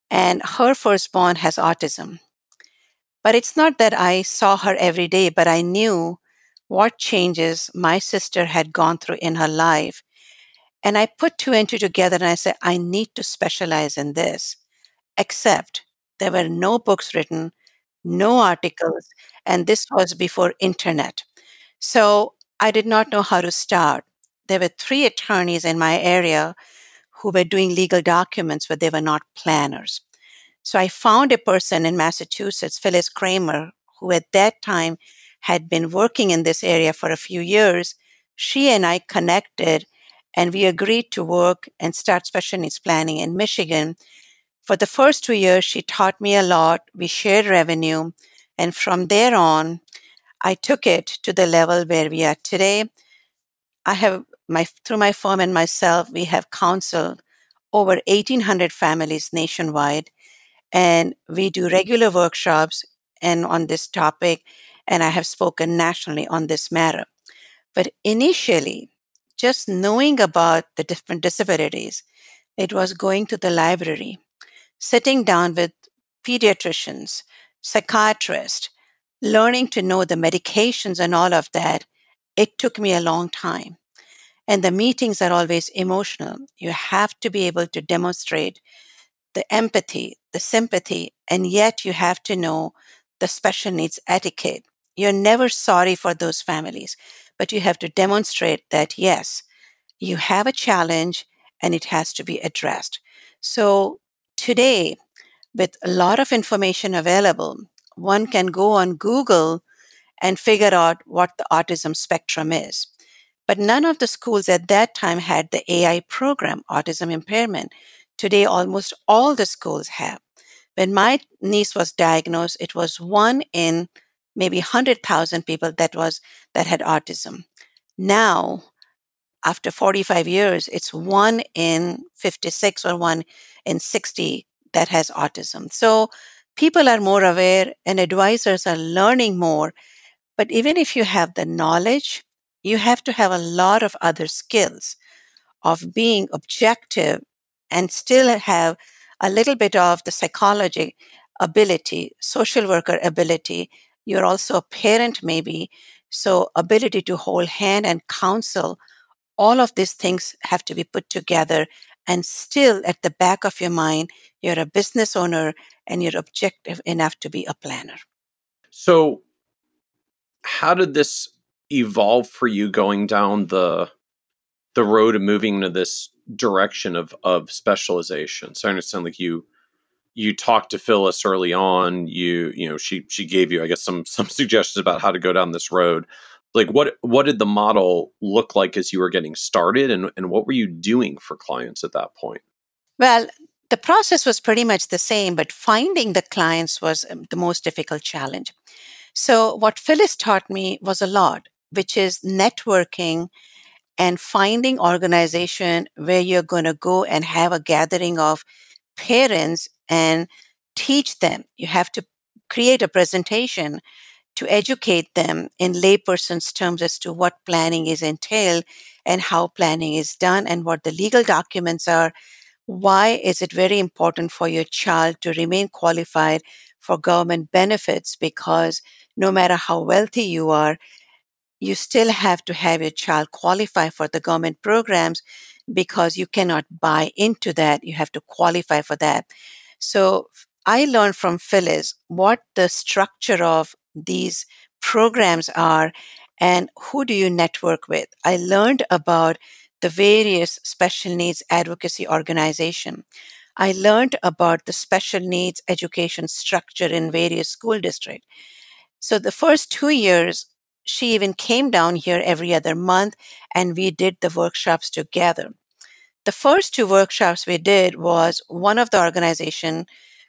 and her firstborn has autism. But it's not that I saw her every day, but I knew what changes my sister had gone through in her life. And I put two and two together and I said, I need to specialize in this. Except there were no books written, no articles, and this was before internet. So I did not know how to start. There were three attorneys in my area who were doing legal documents, but they were not planners. So I found a person in Massachusetts, Phyllis Kramer, who at that time had been working in this area for a few years. She and I connected and we agreed to work and start special needs planning in Michigan for the first two years, she taught me a lot. We shared revenue. And from there on, I took it to the level where we are today. I have my, through my firm and myself, we have counseled over 1800 families nationwide. And we do regular workshops and on this topic. And I have spoken nationally on this matter. But initially, just knowing about the different disabilities, it was going to the library sitting down with pediatricians, psychiatrists, learning to know the medications and all of that, it took me a long time. And the meetings are always emotional. You have to be able to demonstrate the empathy, the sympathy, and yet you have to know the special needs etiquette. You're never sorry for those families, but you have to demonstrate that, yes, you have a challenge and it has to be addressed. So Today, with a lot of information available, one can go on Google and figure out what the autism spectrum is. But none of the schools at that time had the AI program, autism impairment. Today, almost all the schools have. When my niece was diagnosed, it was one in maybe 100,000 people that was that had autism. Now, after 45 years, it's one in 56 or one in 60 that has autism. So people are more aware and advisors are learning more. But even if you have the knowledge, you have to have a lot of other skills of being objective and still have a little bit of the psychology ability, social worker ability. You're also a parent, maybe. So, ability to hold hand and counsel, all of these things have to be put together. And still, at the back of your mind, you're a business owner and you're objective enough to be a planner. So, how did this evolve for you going down the the road of moving into this direction of of specialization? So I understand like you you talked to Phyllis early on. You you know she she gave you I guess some some suggestions about how to go down this road. Like what what did the model look like as you were getting started, and and what were you doing for clients at that point? Well, the process was pretty much the same, but finding the clients was um, the most difficult challenge. So what Phyllis taught me was a lot, which is networking and finding organization where you're going to go and have a gathering of parents and teach them. You have to create a presentation to educate them in layperson's terms as to what planning is entailed and how planning is done and what the legal documents are. Why is it very important for your child to remain qualified for government benefits? Because no matter how wealthy you are, you still have to have your child qualify for the government programs because you cannot buy into that. You have to qualify for that. So I learned from Phyllis what the structure of these programs are and who do you network with. I learned about the various special needs advocacy organization. I learned about the special needs education structure in various school districts. So the first two years, she even came down here every other month and we did the workshops together. The first two workshops we did was one of the organization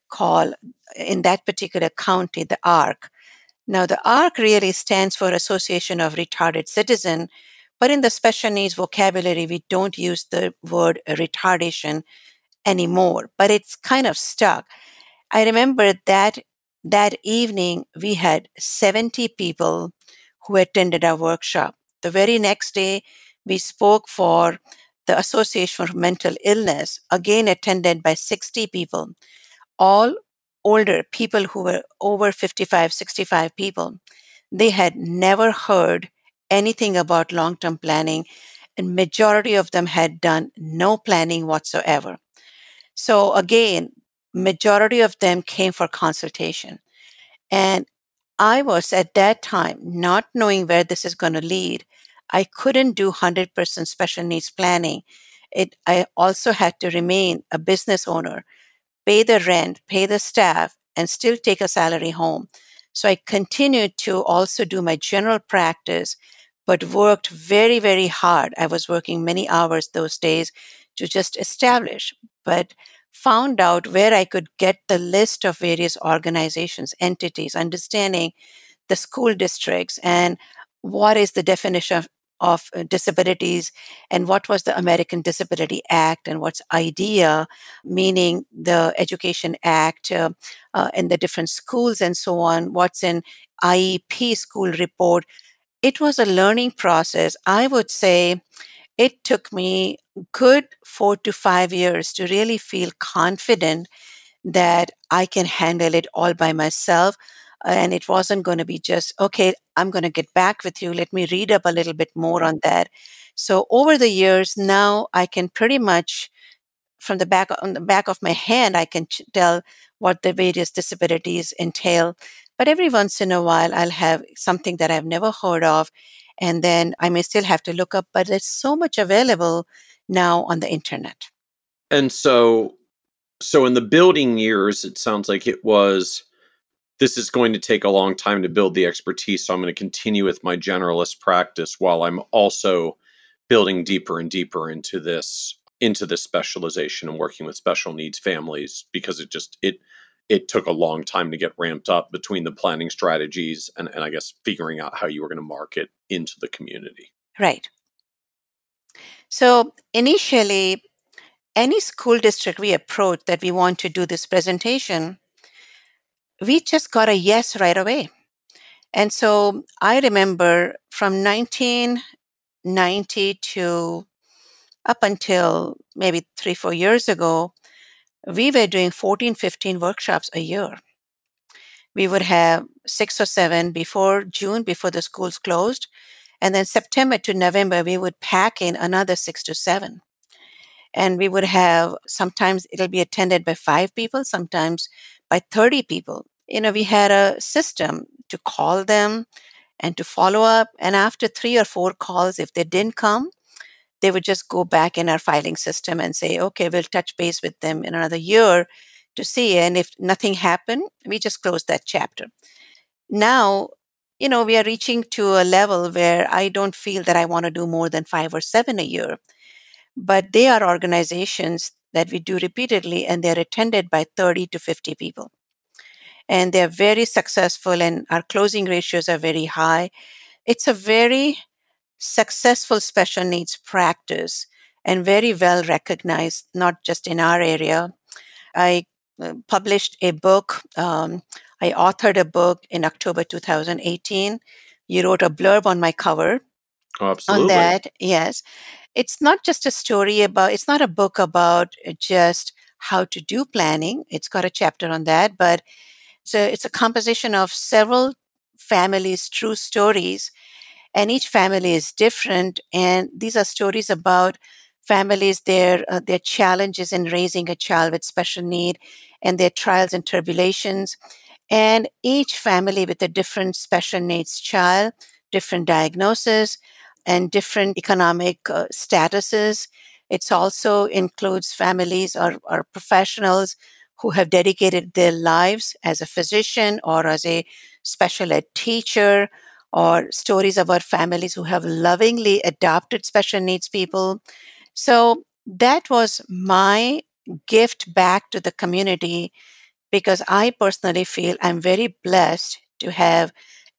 called in that particular county, the ARC. Now the ARC really stands for Association of Retarded Citizen, but in the special needs vocabulary, we don't use the word retardation anymore, but it's kind of stuck. I remember that that evening we had 70 people who attended our workshop. The very next day, we spoke for the Association for Mental Illness, again attended by 60 people, all older people who were over 55, 65 people. They had never heard anything about long term planning, and majority of them had done no planning whatsoever. So again, majority of them came for consultation. And I was at that time not knowing where this is going to lead. I couldn't do 100% special needs planning. It, I also had to remain a business owner, pay the rent, pay the staff, and still take a salary home. So I continued to also do my general practice, but worked very, very hard. I was working many hours those days to just establish, but found out where I could get the list of various organizations, entities, understanding the school districts and what is the definition of, of uh, disabilities and what was the American Disability Act and what's IDEA, meaning the Education Act uh, uh, and the different schools and so on, what's in IEP school report. It was a learning process. I would say it took me good four to five years to really feel confident that I can handle it all by myself. And it wasn't going to be just, okay, I'm going to get back with you. Let me read up a little bit more on that. So over the years, now I can pretty much, from the back on the back of my hand, I can tell what the various disabilities entail. But every once in a while, I'll have something that I've never heard of, and then I may still have to look up, but there's so much available now on the internet. And so, so in the building years, it sounds like it was this is going to take a long time to build the expertise. So I'm going to continue with my generalist practice while I'm also building deeper and deeper into this into this specialization and working with special needs families because it just it it took a long time to get ramped up between the planning strategies and, and I guess figuring out how you were going to market into the community. Right. So initially, any school district we approach that we want to do this presentation, we just got a yes right away. And so I remember from 1990 to up until maybe three, four years ago, we were doing 14, 15 workshops a year. We would have six or seven before June, before the schools closed. And then September to November, we would pack in another six to seven. And we would have sometimes it'll be attended by five people, sometimes by 30 people. You know, we had a system to call them and to follow up. And after three or four calls, if they didn't come, they would just go back in our filing system and say, okay, we'll touch base with them in another year to see. And if nothing happened, we just close that chapter. Now, you know, we are reaching to a level where I don't feel that I want to do more than five or seven a year. But they are organizations that we do repeatedly and they're attended by 30 to 50 people. And they're very successful and our closing ratios are very high. It's a very successful special needs practice and very well recognized, not just in our area. I uh, published a book. Um, I authored a book in October 2018. You wrote a blurb on my cover. Oh, absolutely. On that, yes. It's not just a story about, it's not a book about just how to do planning. It's got a chapter on that, but so it's a composition of several families' true stories and each family is different and these are stories about families their uh, their challenges in raising a child with special need and their trials and tribulations and each family with a different special needs child different diagnosis and different economic uh, statuses it also includes families or, or professionals who have dedicated their lives as a physician or as a special ed teacher or stories about families who have lovingly adopted special needs people. So that was my gift back to the community because I personally feel I'm very blessed to have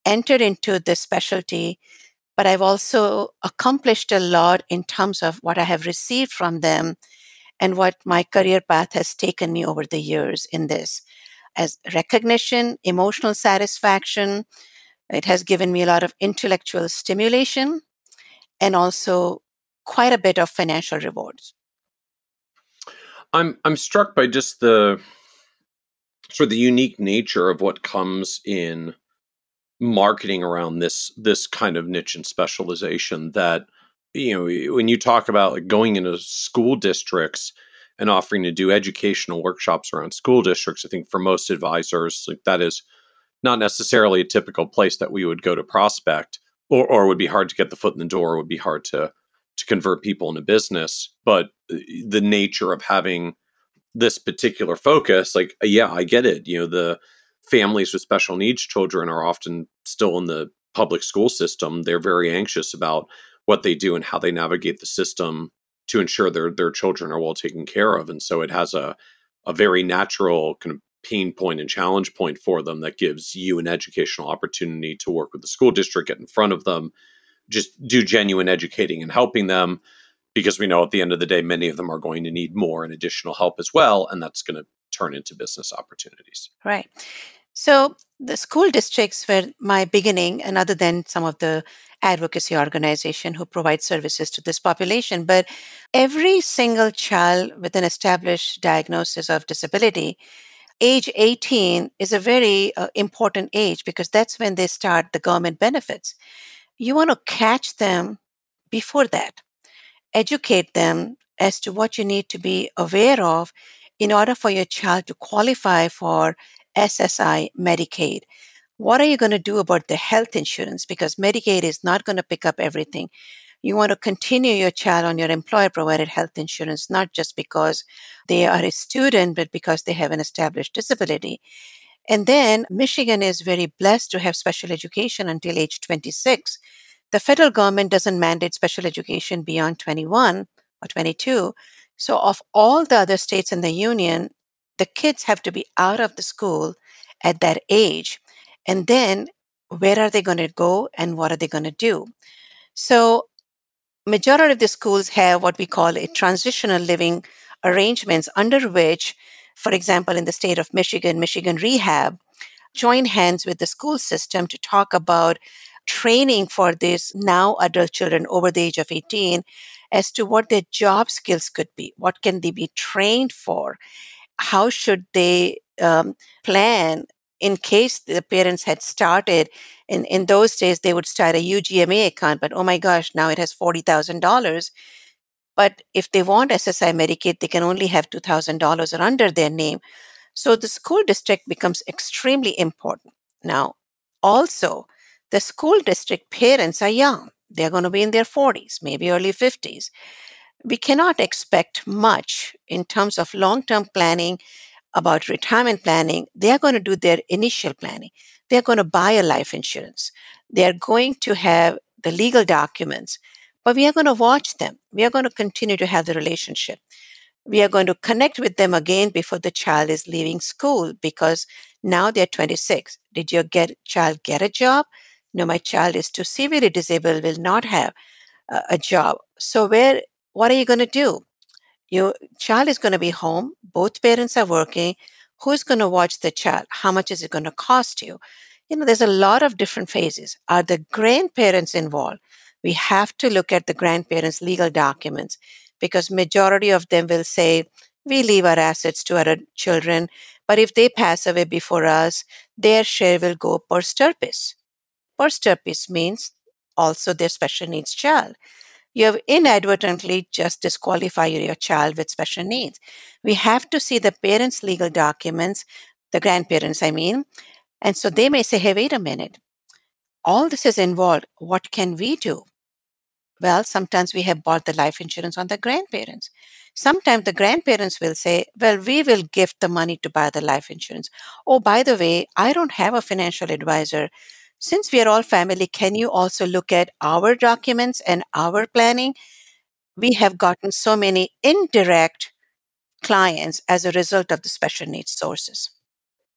entered into this specialty, but I've also accomplished a lot in terms of what I have received from them and what my career path has taken me over the years in this as recognition, emotional satisfaction, it has given me a lot of intellectual stimulation and also quite a bit of financial rewards. I'm I'm struck by just the sort of the unique nature of what comes in marketing around this this kind of niche and specialization that you know when you talk about like going into school districts and offering to do educational workshops around school districts i think for most advisors like that is not necessarily a typical place that we would go to prospect or, or would be hard to get the foot in the door would be hard to to convert people into business. But uh, the nature of having this particular focus like yeah i get it. You know the families with special needs children are often still in the public school system they're very anxious about what they do and how they navigate the system to ensure their their children are well taken care of and so it has a a very natural kind of pain point and challenge point for them that gives you an educational opportunity to work with the school district, get in front of them, just do genuine educating and helping them. Because we know at the end of the day, many of them are going to need more and additional help as well. And that's going to turn into business opportunities. Right. So the school districts were my beginning, and other than some of the advocacy organization who provide services to this population, but every single child with an established diagnosis of disability age 18 is a very uh, important age because that's when they start the government benefits. You want to catch them before that, educate them as to what you need to be aware of in order for your child to qualify for SSI Medicaid. What are you going to do about the health insurance? Because Medicaid is not going to pick up everything you want to continue your child on your employer provided health insurance, not just because they are a student, but because they have an established disability. And then Michigan is very blessed to have special education until age 26. The federal government doesn't mandate special education beyond 21 or 22. So, of all the other states in the union, the kids have to be out of the school at that age. And then where are they going to go and what are they going to do? So, majority of the schools have what we call a transitional living arrangements under which, for example, in the state of Michigan, Michigan Rehab join hands with the school system to talk about training for these now adult children over the age of 18 as to what their job skills could be. What can they be trained for? How should they um, plan in case the parents had started in, in those days they would start a ugma account but oh my gosh now it has $40000 but if they want ssi medicaid they can only have $2000 or under their name so the school district becomes extremely important now also the school district parents are young they're going to be in their 40s maybe early 50s we cannot expect much in terms of long term planning about retirement planning, they are going to do their initial planning. They're going to buy a life insurance. They're going to have the legal documents, but we are going to watch them. We are going to continue to have the relationship. We are going to connect with them again before the child is leaving school because now they're 26. Did your get, child get a job? No, my child is too severely disabled, will not have a, a job. So where, what are you going to do? Your child is going to be home. Both parents are working. Who's going to watch the child? How much is it going to cost you? You know, there's a lot of different phases. Are the grandparents involved? We have to look at the grandparents' legal documents because majority of them will say, we leave our assets to our children, but if they pass away before us, their share will go per stirpes. Per stirpes means also their special needs child you have inadvertently just disqualified your child with special needs. We have to see the parents' legal documents, the grandparents, I mean. And so they may say, hey, wait a minute. All this is involved. What can we do? Well, sometimes we have bought the life insurance on the grandparents. Sometimes the grandparents will say, Well, we will gift the money to buy the life insurance. Oh, by the way, I don't have a financial advisor since we are all family, can you also look at our documents and our planning? We have gotten so many indirect clients as a result of the special needs sources.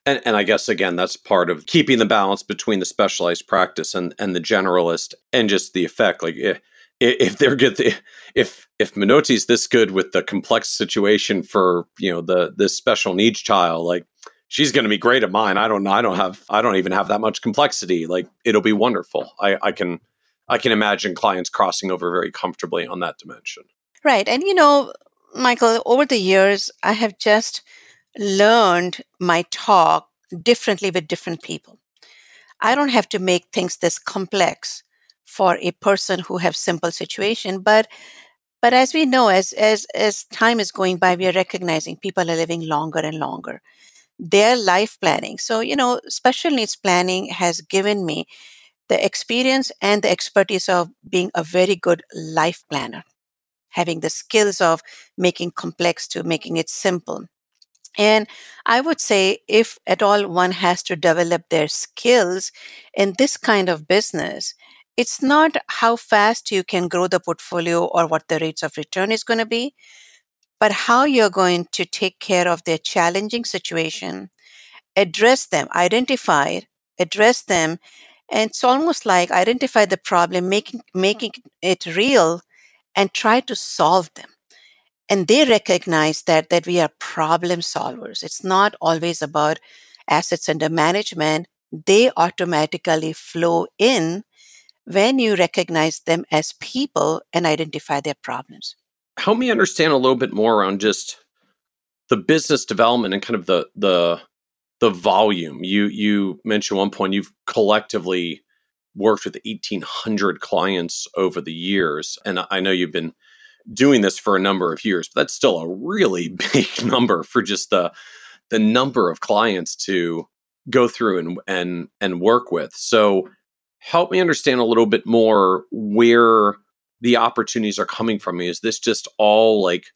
And, and I guess again, that's part of keeping the balance between the specialized practice and, and the generalist, and just the effect. Like eh, if, if they're good, eh, if if Minotti's this good with the complex situation for you know the this special needs child, like she's going to be great at mine. I don't know. I don't have, I don't even have that much complexity. Like it'll be wonderful. I, I can, I can imagine clients crossing over very comfortably on that dimension. Right. And, you know, Michael, over the years, I have just learned my talk differently with different people. I don't have to make things this complex for a person who have simple situation, but but as we know, as as as time is going by, we are recognizing people are living longer and longer their life planning. So, you know, special needs planning has given me the experience and the expertise of being a very good life planner, having the skills of making complex to making it simple. And I would say, if at all one has to develop their skills in this kind of business, it's not how fast you can grow the portfolio or what the rates of return is going to be, but how you're going to take care of their challenging situation, address them, identify, address them, and it's almost like identify the problem, making making it real, and try to solve them. And they recognize that that we are problem solvers. It's not always about assets under management. They automatically flow in when you recognize them as people and identify their problems help me understand a little bit more around just the business development and kind of the the the volume. You you mentioned one point you've collectively worked with 1800 clients over the years and I know you've been doing this for a number of years, but that's still a really big number for just the the number of clients to go through and and and work with. So help me understand a little bit more where the opportunities are coming from me? Is this just all like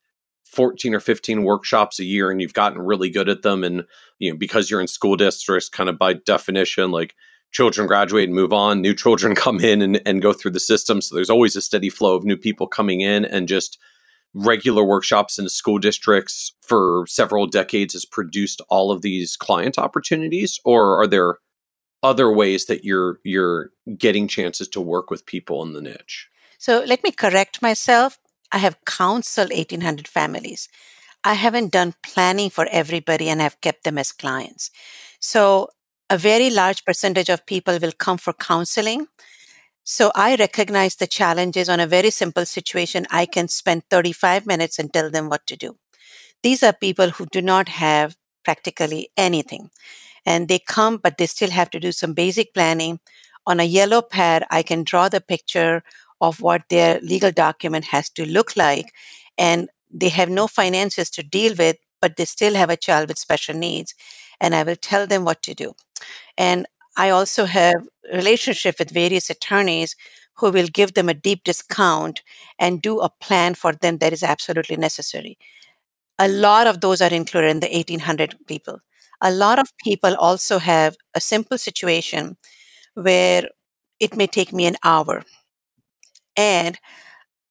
14 or 15 workshops a year and you've gotten really good at them and you know because you're in school districts kind of by definition like children graduate and move on new children come in and, and go through the system. So there's always a steady flow of new people coming in and just regular workshops in school districts for several decades has produced all of these client opportunities? Or are there other ways that you're you're getting chances to work with people in the niche So let me correct myself. I have counseled 1,800 families. I haven't done planning for everybody and I have kept them as clients. So a very large percentage of people will come for counseling. So I recognize the challenges on a very simple situation. I can spend 35 minutes and tell them what to do. These are people who do not have practically anything. And they come, but they still have to do some basic planning. On a yellow pad, I can draw the picture of what their legal document has to look like. And they have no finances to deal with, but they still have a child with special needs. And I will tell them what to do. And I also have relationship with various attorneys who will give them a deep discount and do a plan for them that is absolutely necessary. A lot of those are included in the 1800 people. A lot of people also have a simple situation where it may take me an hour. And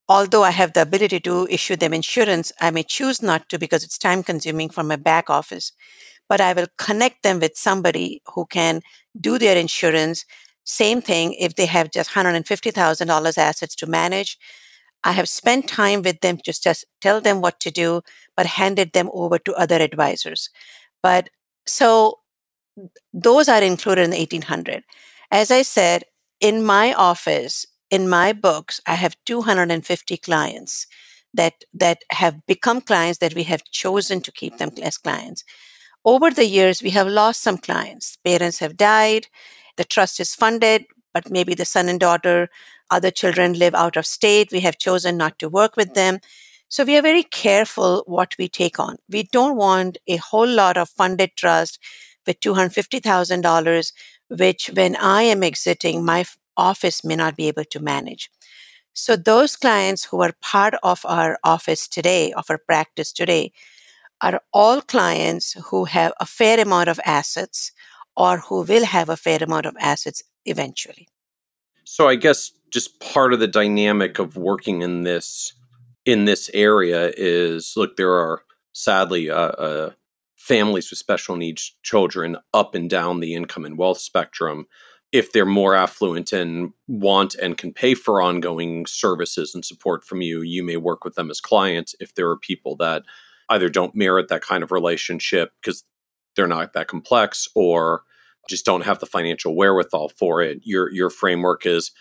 although I have the ability to issue them insurance, I may choose not to because it's time consuming for my back office. But I will connect them with somebody who can do their insurance. Same thing if they have just $150,000 assets to manage. I have spent time with them, just, just tell them what to do, but handed them over to other advisors. But so those are included in the 1800. As I said, in my office, in my books, I have 250 clients that that have become clients that we have chosen to keep them as clients. Over the years, we have lost some clients. Parents have died. The trust is funded, but maybe the son and daughter, other children live out of state. We have chosen not to work with them. So we are very careful what we take on. We don't want a whole lot of funded trust with $250,000, which when I am exiting, my office may not be able to manage. So those clients who are part of our office today, of our practice today, are all clients who have a fair amount of assets or who will have a fair amount of assets eventually. So I guess just part of the dynamic of working in this in this area is look there are sadly uh, uh, families with special needs children up and down the income and wealth spectrum if they're more affluent and want and can pay for ongoing services and support from you you may work with them as clients if there are people that either don't merit that kind of relationship because they're not that complex or just don't have the financial wherewithal for it your your framework is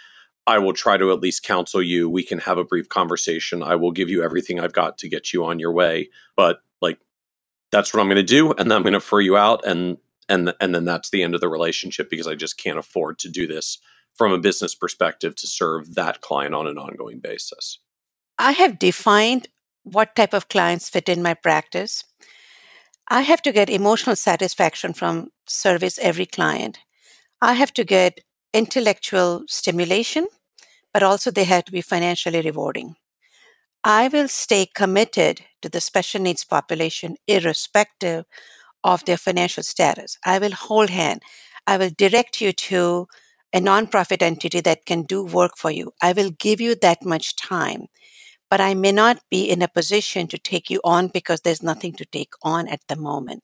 I will try to at least counsel you. We can have a brief conversation. I will give you everything I've got to get you on your way. But like that's what I'm going to do and then I'm going to free you out and and and then that's the end of the relationship because I just can't afford to do this from a business perspective to serve that client on an ongoing basis. I have defined what type of clients fit in my practice. I have to get emotional satisfaction from service every client. I have to get intellectual stimulation, but also they have to be financially rewarding. I will stay committed to the special needs population irrespective of their financial status. I will hold hand. I will direct you to a nonprofit entity that can do work for you. I will give you that much time, but I may not be in a position to take you on because there's nothing to take on at the moment.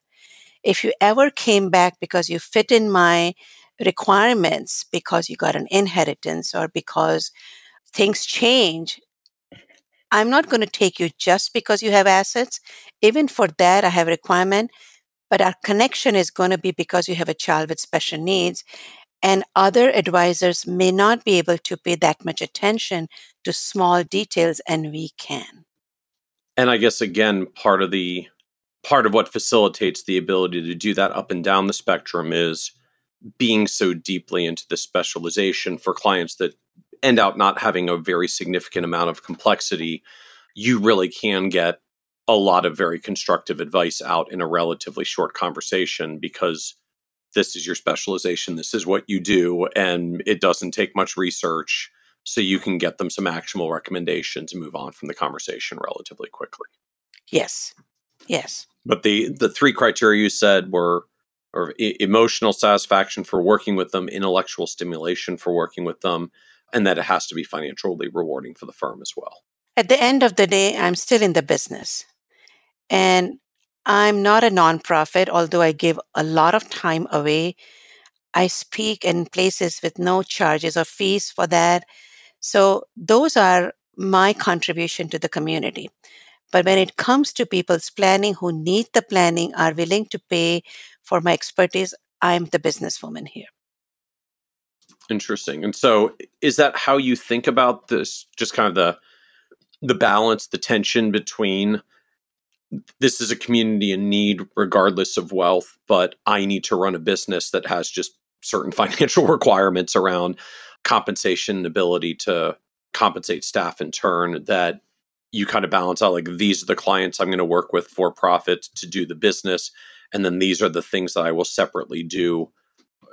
If you ever came back because you fit in my requirements because you got an inheritance or because things change, I'm not going to take you just because you have assets. Even for that, I have a requirement. But our connection is going to be because you have a child with special needs. And other advisors may not be able to pay that much attention to small details, and we can. And I guess, again, part of the part of what facilitates the ability to do that up and down the spectrum is being so deeply into the specialization for clients that end out not having a very significant amount of complexity, you really can get a lot of very constructive advice out in a relatively short conversation because this is your specialization, this is what you do, and it doesn't take much research. So you can get them some actionable recommendations and move on from the conversation relatively quickly. Yes. Yes. But the the three criteria you said were or e- emotional satisfaction for working with them, intellectual stimulation for working with them, and that it has to be financially rewarding for the firm as well. At the end of the day, I'm still in the business. And I'm not a nonprofit, although I give a lot of time away. I speak in places with no charges or fees for that. So those are my contribution to the community. But when it comes to people's planning who need the planning, are willing to pay for my expertise, I'm the businesswoman here. Interesting. And so is that how you think about this just kind of the the balance, the tension between this is a community in need regardless of wealth, but I need to run a business that has just certain financial requirements around compensation, ability to compensate staff in turn that you kind of balance out like these are the clients I'm going to work with for profit to do the business. And then these are the things that I will separately do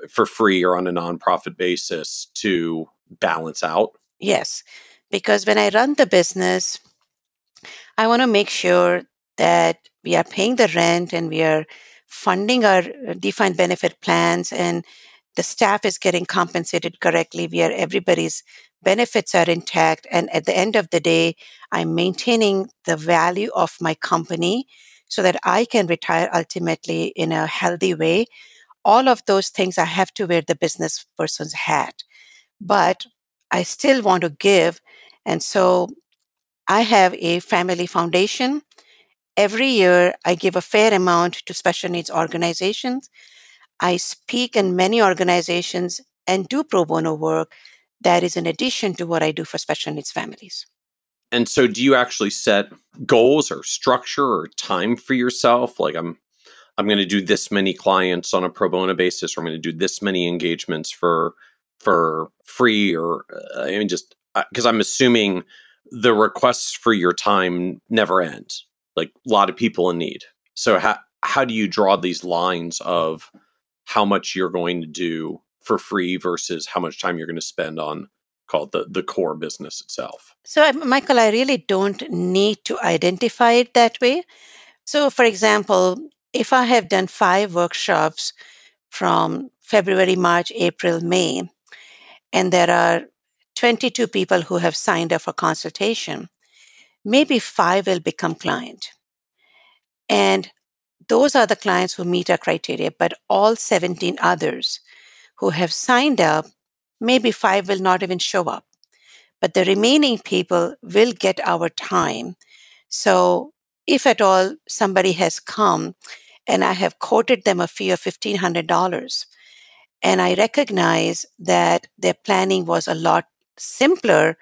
for free or on a nonprofit basis to balance out. Yes. Because when I run the business, I want to make sure that we are paying the rent and we are funding our uh, defined benefit plans and the staff is getting compensated correctly, where everybody's benefits are intact. And at the end of the day, I'm maintaining the value of my company so that I can retire ultimately in a healthy way. All of those things I have to wear the business person's hat. But I still want to give. And so I have a family foundation. Every year, I give a fair amount to special needs organizations. I speak in many organizations and do pro bono work that is in addition to what I do for special needs families. And so do you actually set goals or structure or time for yourself? Like I'm I'm going to do this many clients on a pro bono basis or I'm going to do this many engagements for for free or uh, I mean just because uh, I'm assuming the requests for your time never end. Like a lot of people in need. So how how do you draw these lines of how much you're going to do for free versus how much time you're going to spend on called the the core business itself. So Michael, I really don't need to identify it that way. So for example, if I have done 5 workshops from February, March, April, May and there are 22 people who have signed up for consultation, maybe 5 will become client. And those are the clients who meet our criteria, but all 17 others who have signed up, maybe five will not even show up. But the remaining people will get our time. So if at all somebody has come and I have quoted them a fee of $1,500, and I recognize that their planning was a lot simpler,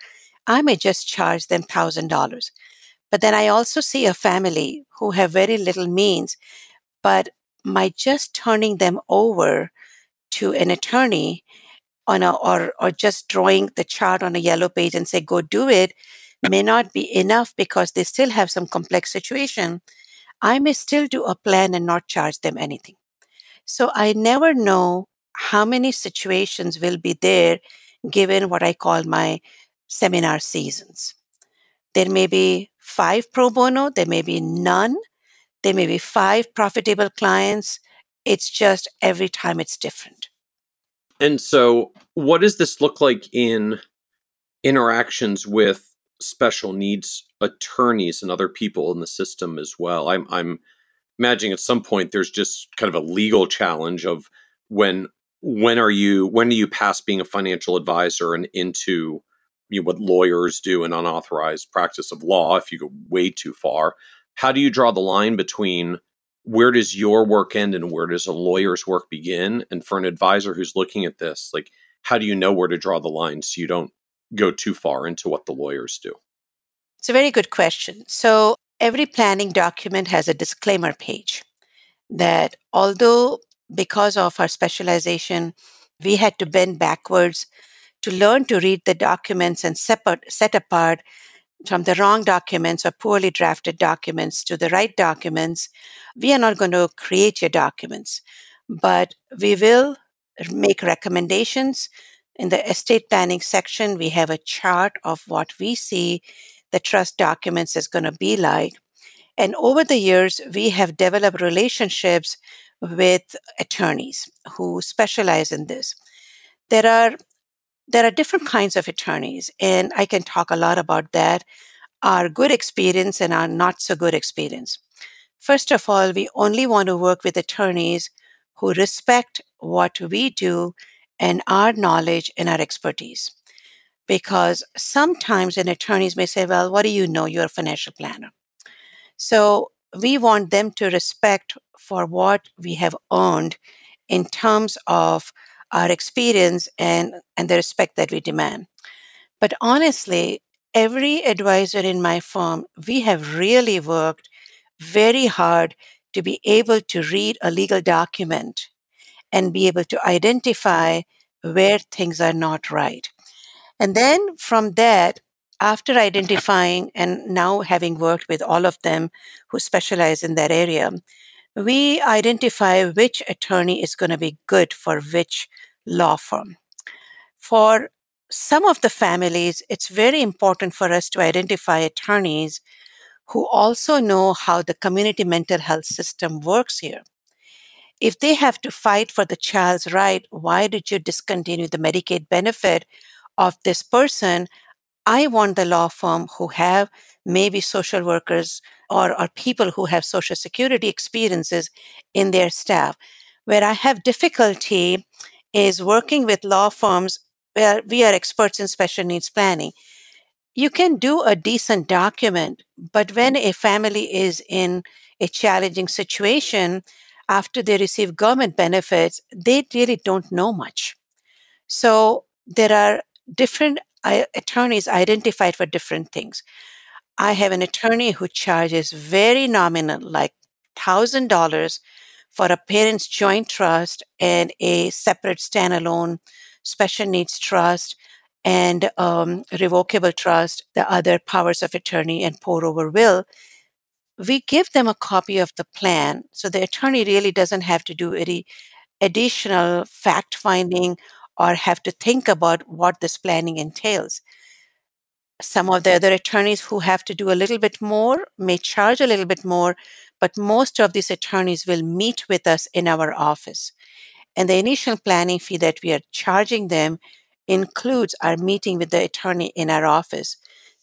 I may just charge them $1,000. But then I also see a family who have very little means, but by just turning them over to an attorney on a, or, or just drawing the chart on a yellow page and say, go do it, may not be enough because they still have some complex situation. I may still do a plan and not charge them anything. So I never know how many situations will be there given what I call my seminar seasons. There may be five pro bono, there may be none, there may be five profitable clients. It's just every time it's different. And so, what does this look like in interactions with special needs attorneys and other people in the system as well? I'm, I'm imagining at some point there's just kind of a legal challenge of when when are you when do you pass being a financial advisor and into you know, what lawyers do in unauthorized practice of law if you go way too far. How do you draw the line between where does your work end and where does a lawyer's work begin? And for an advisor who's looking at this like how do you know where to draw the line so you don't go too far into what the lawyers do? It's a very good question. So every planning document has a disclaimer page that although because of our specialization we had to bend backwards to learn to read the documents and separate, set apart from the wrong documents or poorly drafted documents to the right documents, we are not going to create your documents, but we will make recommendations. In the estate planning section, we have a chart of what we see the trust documents is going to be like. And over the years, we have developed relationships with attorneys who specialize in this. There are there are different kinds of attorneys, and I can talk a lot about that our good experience and our not so good experience. First of all, we only want to work with attorneys who respect what we do and our knowledge and our expertise. because sometimes an attorneys may say, Well, what do you know? You're a financial planner. So we want them to respect for what we have earned in terms of our experience and, and the respect that we demand. But honestly, every advisor in my firm, we have really worked very hard to be able to read a legal document and be able to identify where things are not right. And then from that, after identifying and now having worked with all of them who specialize in that area, we identify which attorney is going to be good for which law firm. For some of the families, it's very important for us to identify attorneys who also know how the community mental health system works here. If they have to fight for the child's right, why did you discontinue the Medicaid benefit of this person? I want the law firm who have maybe social workers or, or people who have social security experiences in their staff. Where I have difficulty is working with law firms where we are experts in special needs planning. You can do a decent document, but when a family is in a challenging situation after they receive government benefits, they really don't know much. So there are different uh, attorneys identified for different things. I have an attorney who charges very nominal, like $1,000 for a parent's joint trust and a separate standalone special needs trust and um, revocable trust, the other powers of attorney and pour over will. We give them a copy of the plan so the attorney really doesn't have to do any additional fact finding or have to think about what this planning entails. Some of the other attorneys who have to do a little bit more may charge a little bit more, but most of these attorneys will meet with us in our office. And the initial planning fee that we are charging them includes our meeting with the attorney in our office.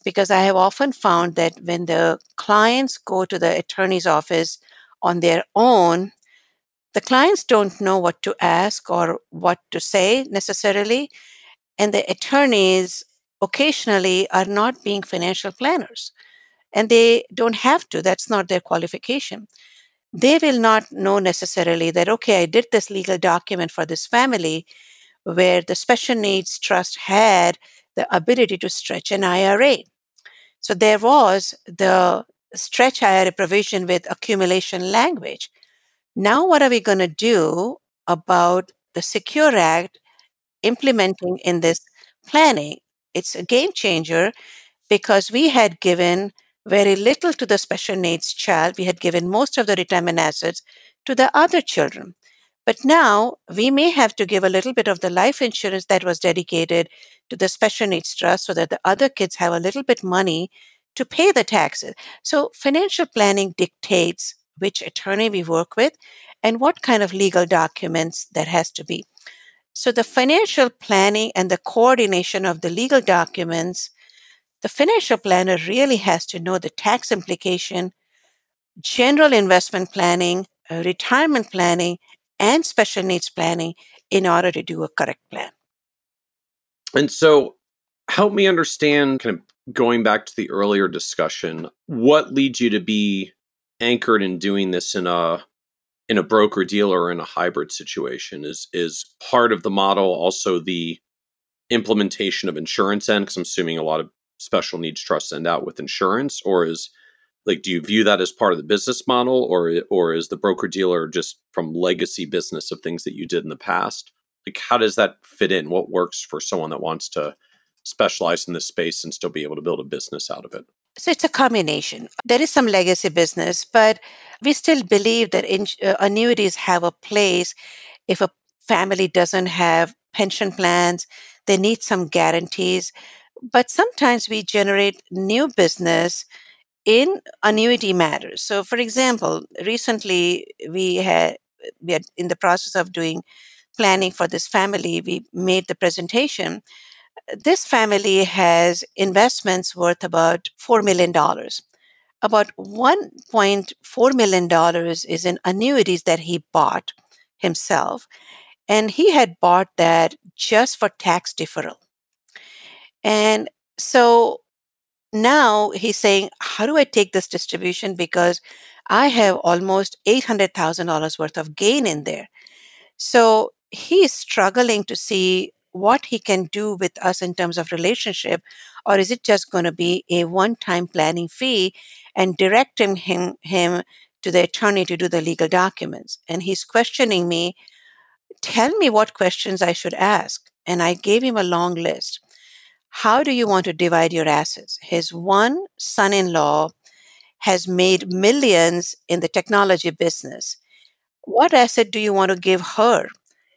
Because I have often found that when the clients go to the attorney's office on their own, the clients don't know what to ask or what to say necessarily. And the attorneys occasionally are not being financial planners and they don't have to that's not their qualification they will not know necessarily that okay i did this legal document for this family where the special needs trust had the ability to stretch an ira so there was the stretch ira provision with accumulation language now what are we going to do about the secure act implementing in this planning it's a game changer because we had given very little to the special needs child. We had given most of the retirement assets to the other children. But now we may have to give a little bit of the life insurance that was dedicated to the special needs trust so that the other kids have a little bit money to pay the taxes. So financial planning dictates which attorney we work with and what kind of legal documents that has to be. So the financial planning and the coordination of the legal documents, the financial planner really has to know the tax implication, general investment planning, uh, retirement planning, and special needs planning in order to do a correct plan. And so, help me understand kind of going back to the earlier discussion, what leads you to be anchored in doing this in a in a broker dealer or in a hybrid situation is is part of the model also the implementation of insurance end because i'm assuming a lot of special needs trusts end out with insurance or is like do you view that as part of the business model or or is the broker dealer just from legacy business of things that you did in the past? Like how does that fit in? What works for someone that wants to specialize in this space and still be able to build a business out of it so it's a combination. There is some legacy business, but we still believe that in, uh, annuities have a place if a family doesn't have pension plans, they need some guarantees. But sometimes we generate new business in annuity matters. So, for example, recently we had we are in the process of doing planning for this family. We made the presentation this family has investments worth about $4 million. About $1.4 million is in annuities that he bought himself. And he had bought that just for tax deferral. And so now he's saying, How do I take this distribution? Because I have almost $800,000 worth of gain in there. So he's struggling to see what he can do with us in terms of relationship, or is it just going to be a one time planning fee and directing him, him to the attorney to do the legal documents? And he's questioning me, tell me what questions I should ask. And I gave him a long list. How do you want to divide your assets? His one son in law has made millions in the technology business. What asset do you want to give her?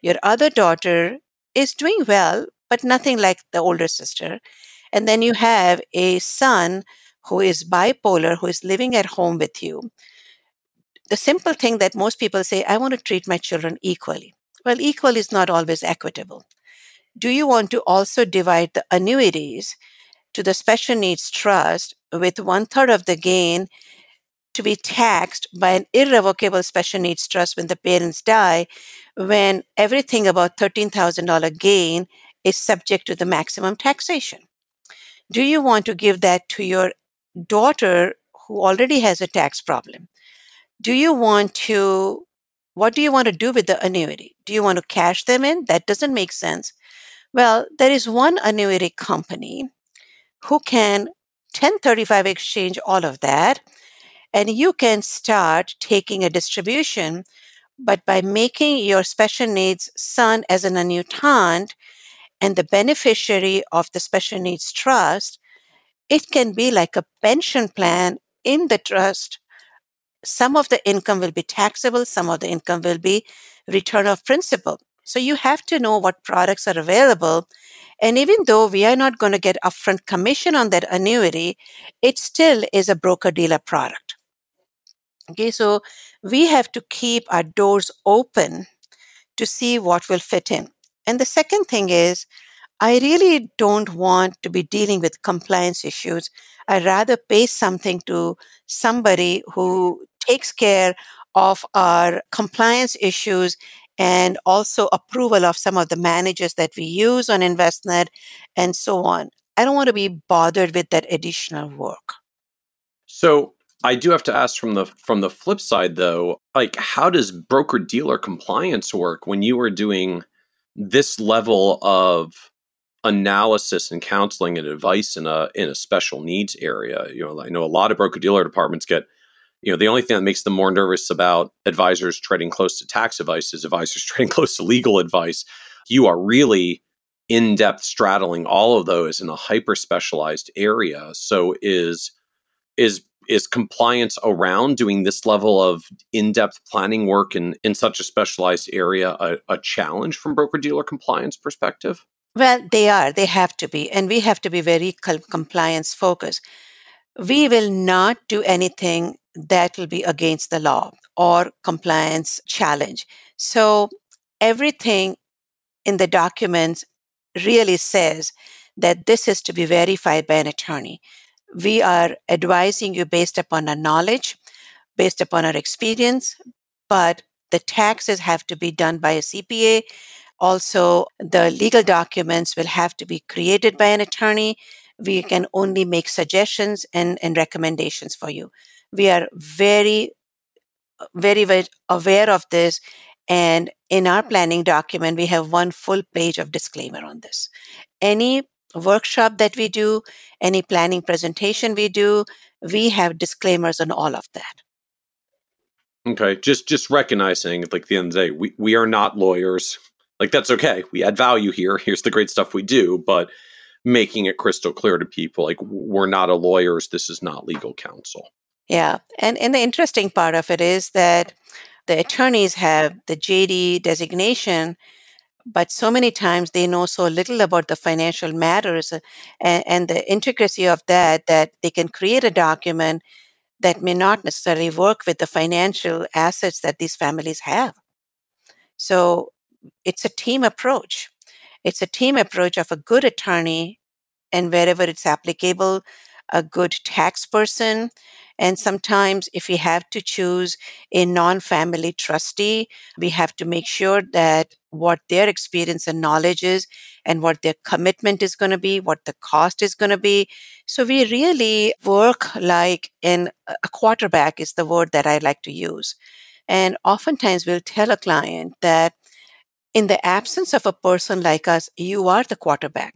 Your other daughter is doing well, but nothing like the older sister. And then you have a son who is bipolar, who is living at home with you. The simple thing that most people say, I want to treat my children equally. Well, equal is not always equitable. Do you want to also divide the annuities to the special needs trust with one third of the gain to be taxed by an irrevocable special needs trust when the parents die when everything about $13,000 gain is subject to the maximum taxation? Do you want to give that to your daughter who already has a tax problem? Do you want to, what do you want to do with the annuity? Do you want to cash them in? That doesn't make sense. Well, there is one annuity company who can 1035 exchange all of that, and you can start taking a distribution but by making your special needs son as an annuitant and the beneficiary of the special needs trust, it can be like a pension plan in the trust. Some of the income will be taxable, some of the income will be return of principal. So you have to know what products are available. And even though we are not going to get upfront commission on that annuity, it still is a broker dealer product. Okay, so we have to keep our doors open to see what will fit in. And the second thing is, I really don't want to be dealing with compliance issues. I'd rather pay something to somebody who takes care of our compliance issues and also approval of some of the managers that we use on Envestnet and so on. I don't want to be bothered with that additional work. So I do have to ask from the from the flip side though, like how does broker dealer compliance work when you are doing this level of analysis and counseling and advice in a in a special needs area? You know, I know a lot of broker dealer departments get you know the only thing that makes them more nervous about advisors trading close to tax advice is advisors trading close to legal advice. You are really in depth straddling all of those in a hyper specialized area. So is is is compliance around doing this level of in-depth planning work in, in such a specialized area a, a challenge from broker-dealer compliance perspective? Well, they are. They have to be. And we have to be very compliance focused. We will not do anything that will be against the law or compliance challenge. So everything in the documents really says that this is to be verified by an attorney. We are advising you based upon our knowledge, based upon our experience, but the taxes have to be done by a CPA. Also, the legal documents will have to be created by an attorney. We can only make suggestions and, and recommendations for you. We are very, very, very aware of this. And in our planning document, we have one full page of disclaimer on this. Any workshop that we do, any planning presentation we do, we have disclaimers on all of that. Okay, just just recognizing like the end of the day, we, we are not lawyers. Like that's okay. We add value here. Here's the great stuff we do, but making it crystal clear to people like we're not a lawyers, this is not legal counsel. Yeah. And and the interesting part of it is that the attorneys have the JD designation but so many times they know so little about the financial matters uh, and, and, the intricacy of that that they can create a document that may not necessarily work with the financial assets that these families have. So it's a team approach. It's a team approach of a good attorney and wherever it's applicable, a good tax person And sometimes, if we have to choose a non family trustee, we have to make sure that what their experience and knowledge is and what their commitment is going to be, what the cost is going to be. So we really work like in a quarterback, is the word that I like to use. And oftentimes we'll tell a client that in the absence of a person like us, you are the quarterback.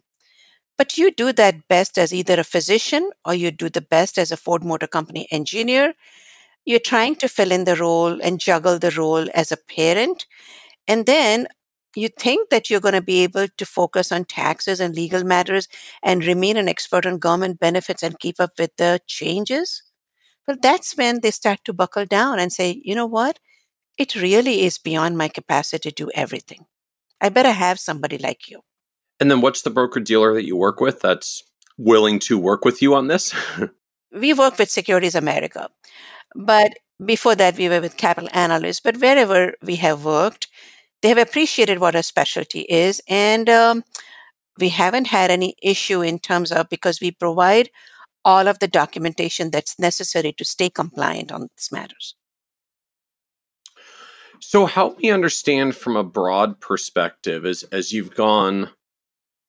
But you do that best as either a physician or you do the best as a Ford Motor Company engineer. You're trying to fill in the role and juggle the role as a parent. And then you think that you're going to be able to focus on taxes and legal matters and remain an expert on government benefits and keep up with the changes. Well, that's when they start to buckle down and say, you know what? It really is beyond my capacity to do everything. I better have somebody like you. And then what's the broker dealer that you work with that's willing to work with you on this? we work with Securities America. But before that, we were with Capital Analysts. But wherever we have worked, they have appreciated what our specialty is. And um, we haven't had any issue in terms of because we provide all of the documentation that's necessary to stay compliant on these matters. So help me understand from a broad perspective as as you've gone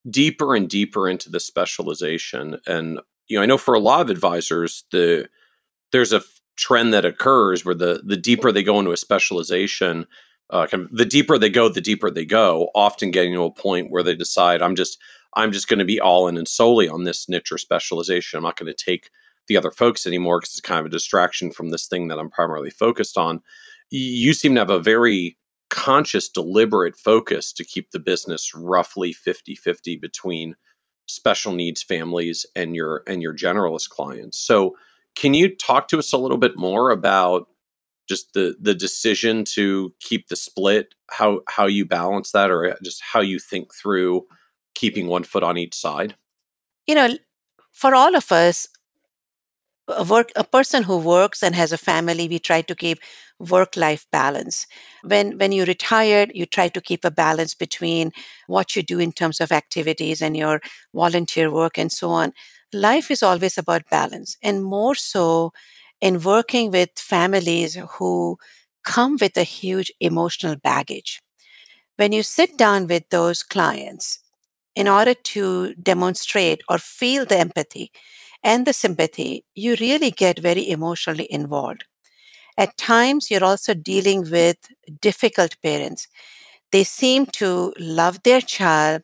deeper and deeper into the specialization. And you know I know for a lot of advisors the there's a trend that occurs where the the deeper they go into a specialization uh, kind of the deeper they go the deeper they go often getting to a point where they decide I'm just I'm just going to be all in and solely on this niche or specialization. I'm not going to take the other folks anymore because it's kind of a distraction from this thing that I'm primarily focused on. You seem to have a very conscious, deliberate focus to keep the business roughly 50 50 between special needs families and your and your generalist clients. So can you talk to us a little bit more about just the the decision to keep the split, how how you balance that or uh, just how you think through keeping one foot on each side? You know, for all of us, a work a person who works and has a family we try to keep work life balance. When when you retired you try to keep a balance between what you do in terms of activities and your volunteer work and so on. Life is always about balance and more so in working with families who come with a huge emotional baggage. When you sit down with those clients in order to demonstrate or feel the empathy and the sympathy, you really get very emotionally involved. At times, you're also dealing with difficult parents. They seem to love their child,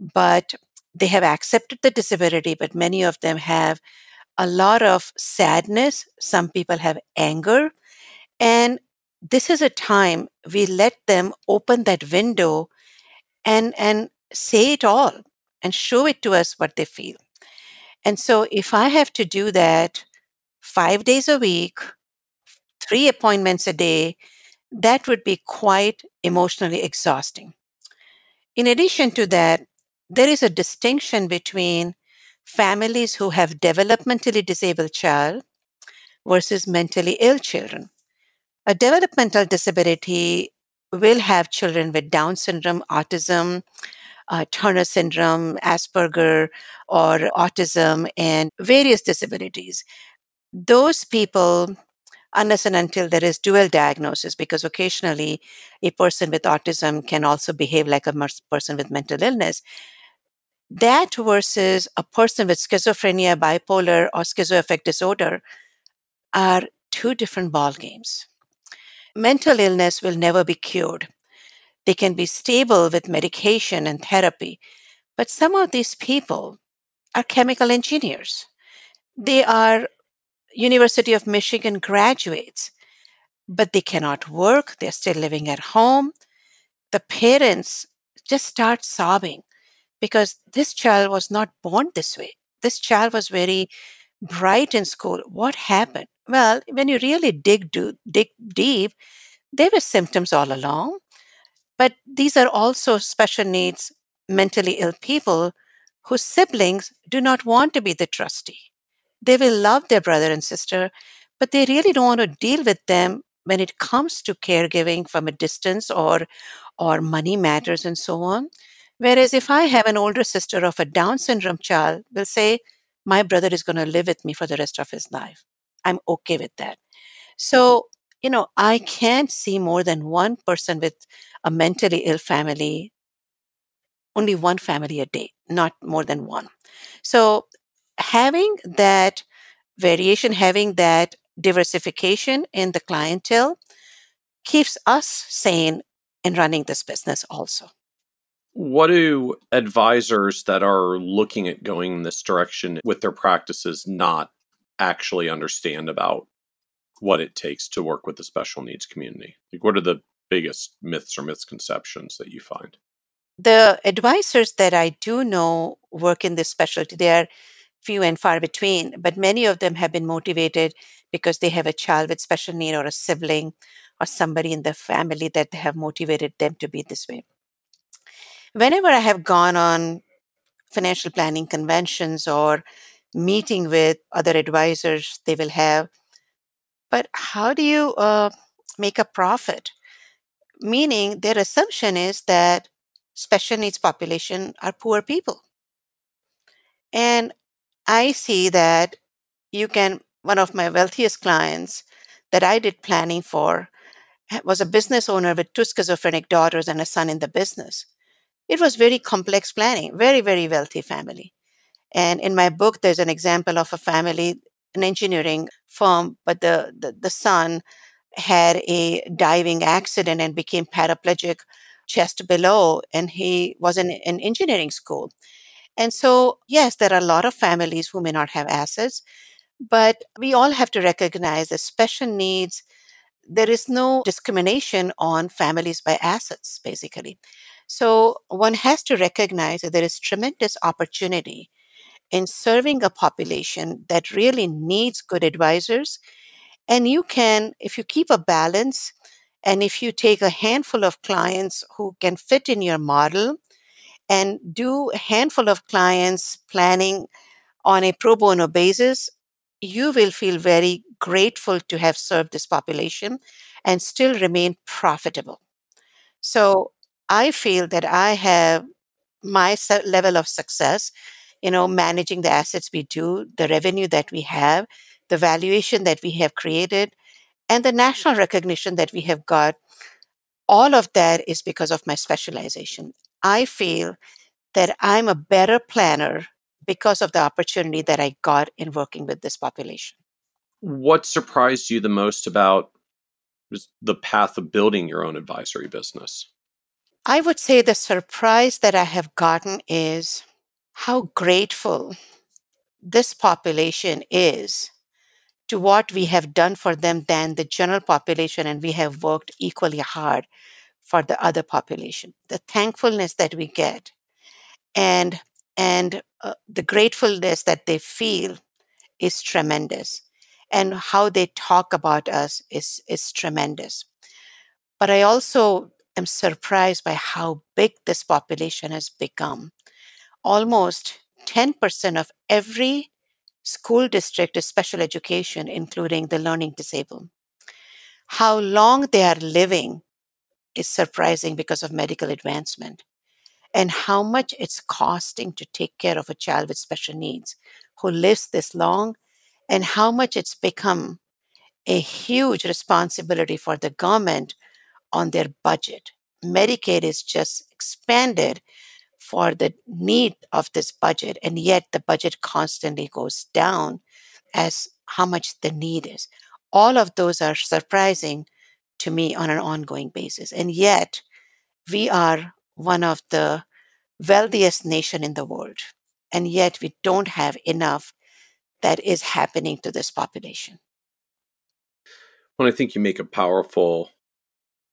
but they have accepted the disability, but many of them have a lot of sadness. Some people have anger. And this is a time we let them open that window and, and say it all and show it to us what they feel. And so if I have to do that five days a week, three appointments a day, that would be quite emotionally exhausting. In addition to that, there is a distinction between families who have developmentally disabled child versus mentally ill children. A developmental disability will have children with Down syndrome, autism, uh, Turner syndrome, Asperger, or autism, and various disabilities. Those people, unless and until there is dual diagnosis, because occasionally a person with autism can also behave like a person with mental illness. That versus a person with schizophrenia, bipolar, or schizoaffective disorder are two different ball games. Mental illness will never be cured. They can be stable with medication and therapy. But some of these people are chemical engineers. They are University of Michigan graduates, but they cannot work. They're still living at home. The parents just start sobbing because this child was not born this way. This child was very bright in school. What happened? Well, when you really dig, do, dig deep, there were symptoms all along. But these are also special needs, mentally ill people whose siblings do not want to be the trustee. They will love their brother and sister, but they really don't want to deal with them when it comes to caregiving from a distance or or money matters and so on. Whereas if I have an older sister of a Down syndrome child, will say, my brother is going to live with me for the rest of his life. I'm okay with that. So, you know, I can't see more than one person with a mentally ill family, only one family a day, not more than one. So, having that variation, having that diversification in the clientele keeps us sane in running this business also. What do advisors that are looking at going in this direction with their practices not actually understand about what it takes to work with the special needs community? Like, what are the biggest myths or misconceptions that you find? The advisors that I do know work in this specialty, they are few and far between, but many of them have been motivated because they have a child with special need or a sibling or somebody in the family that have motivated them to be this way. Whenever I have gone on financial planning conventions or meeting with other advisors, they will have, but how do you uh, make a profit? Meaning, their assumption is that special needs population are poor people. And I see that you can, one of my wealthiest clients that I did planning for was a business owner with two schizophrenic daughters and a son in the business. It was very complex planning, very, very wealthy family. And in my book, there's an example of a family, an engineering firm, but the, the, the son had a diving accident and became paraplegic chest below, and he was in an engineering school. And so, yes, there are a lot of families who may not have assets, but we all have to recognize that special needs, there is no discrimination on families by assets, basically. So one has to recognize that there is tremendous opportunity in serving a population that really needs good advisors. And you can, if you keep a balance, and if you take a handful of clients who can fit in your model, and do a handful of clients planning on a pro bono basis, you will feel very grateful to have served this population and still remain profitable. So I feel that I have my level of success, you know, managing the assets we do, the revenue that we have, the valuation that we have created, and the national recognition that we have got. All of that is because of my specialization. I feel that I'm a better planner because of the opportunity that I got in working with this population. What surprised you the most about the path of building your own advisory business? I would say the surprise that I have gotten is how grateful this population is to what we have done for them than the general population, and we have worked equally hard for the other population. The thankfulness that we get and and uh, the gratefulness that they feel is tremendous. And how they talk about us is is tremendous. But i also am surprised by how big this population has become almost 10% of every school district is special education including the learning disabled how long they are living is surprising because of medical advancement and how much it's costing to take care of a child with special needs who lives this long and how much it's become a huge responsibility for the government on their budget. Medicaid is just expanded for the need of this budget, and yet the budget constantly goes down as how much the need is. All of those are surprising to me on an ongoing basis. And yet, we are one of the wealthiest nation in the world. And yet, we don't have enough that is happening to this population. Well, I think you make a powerful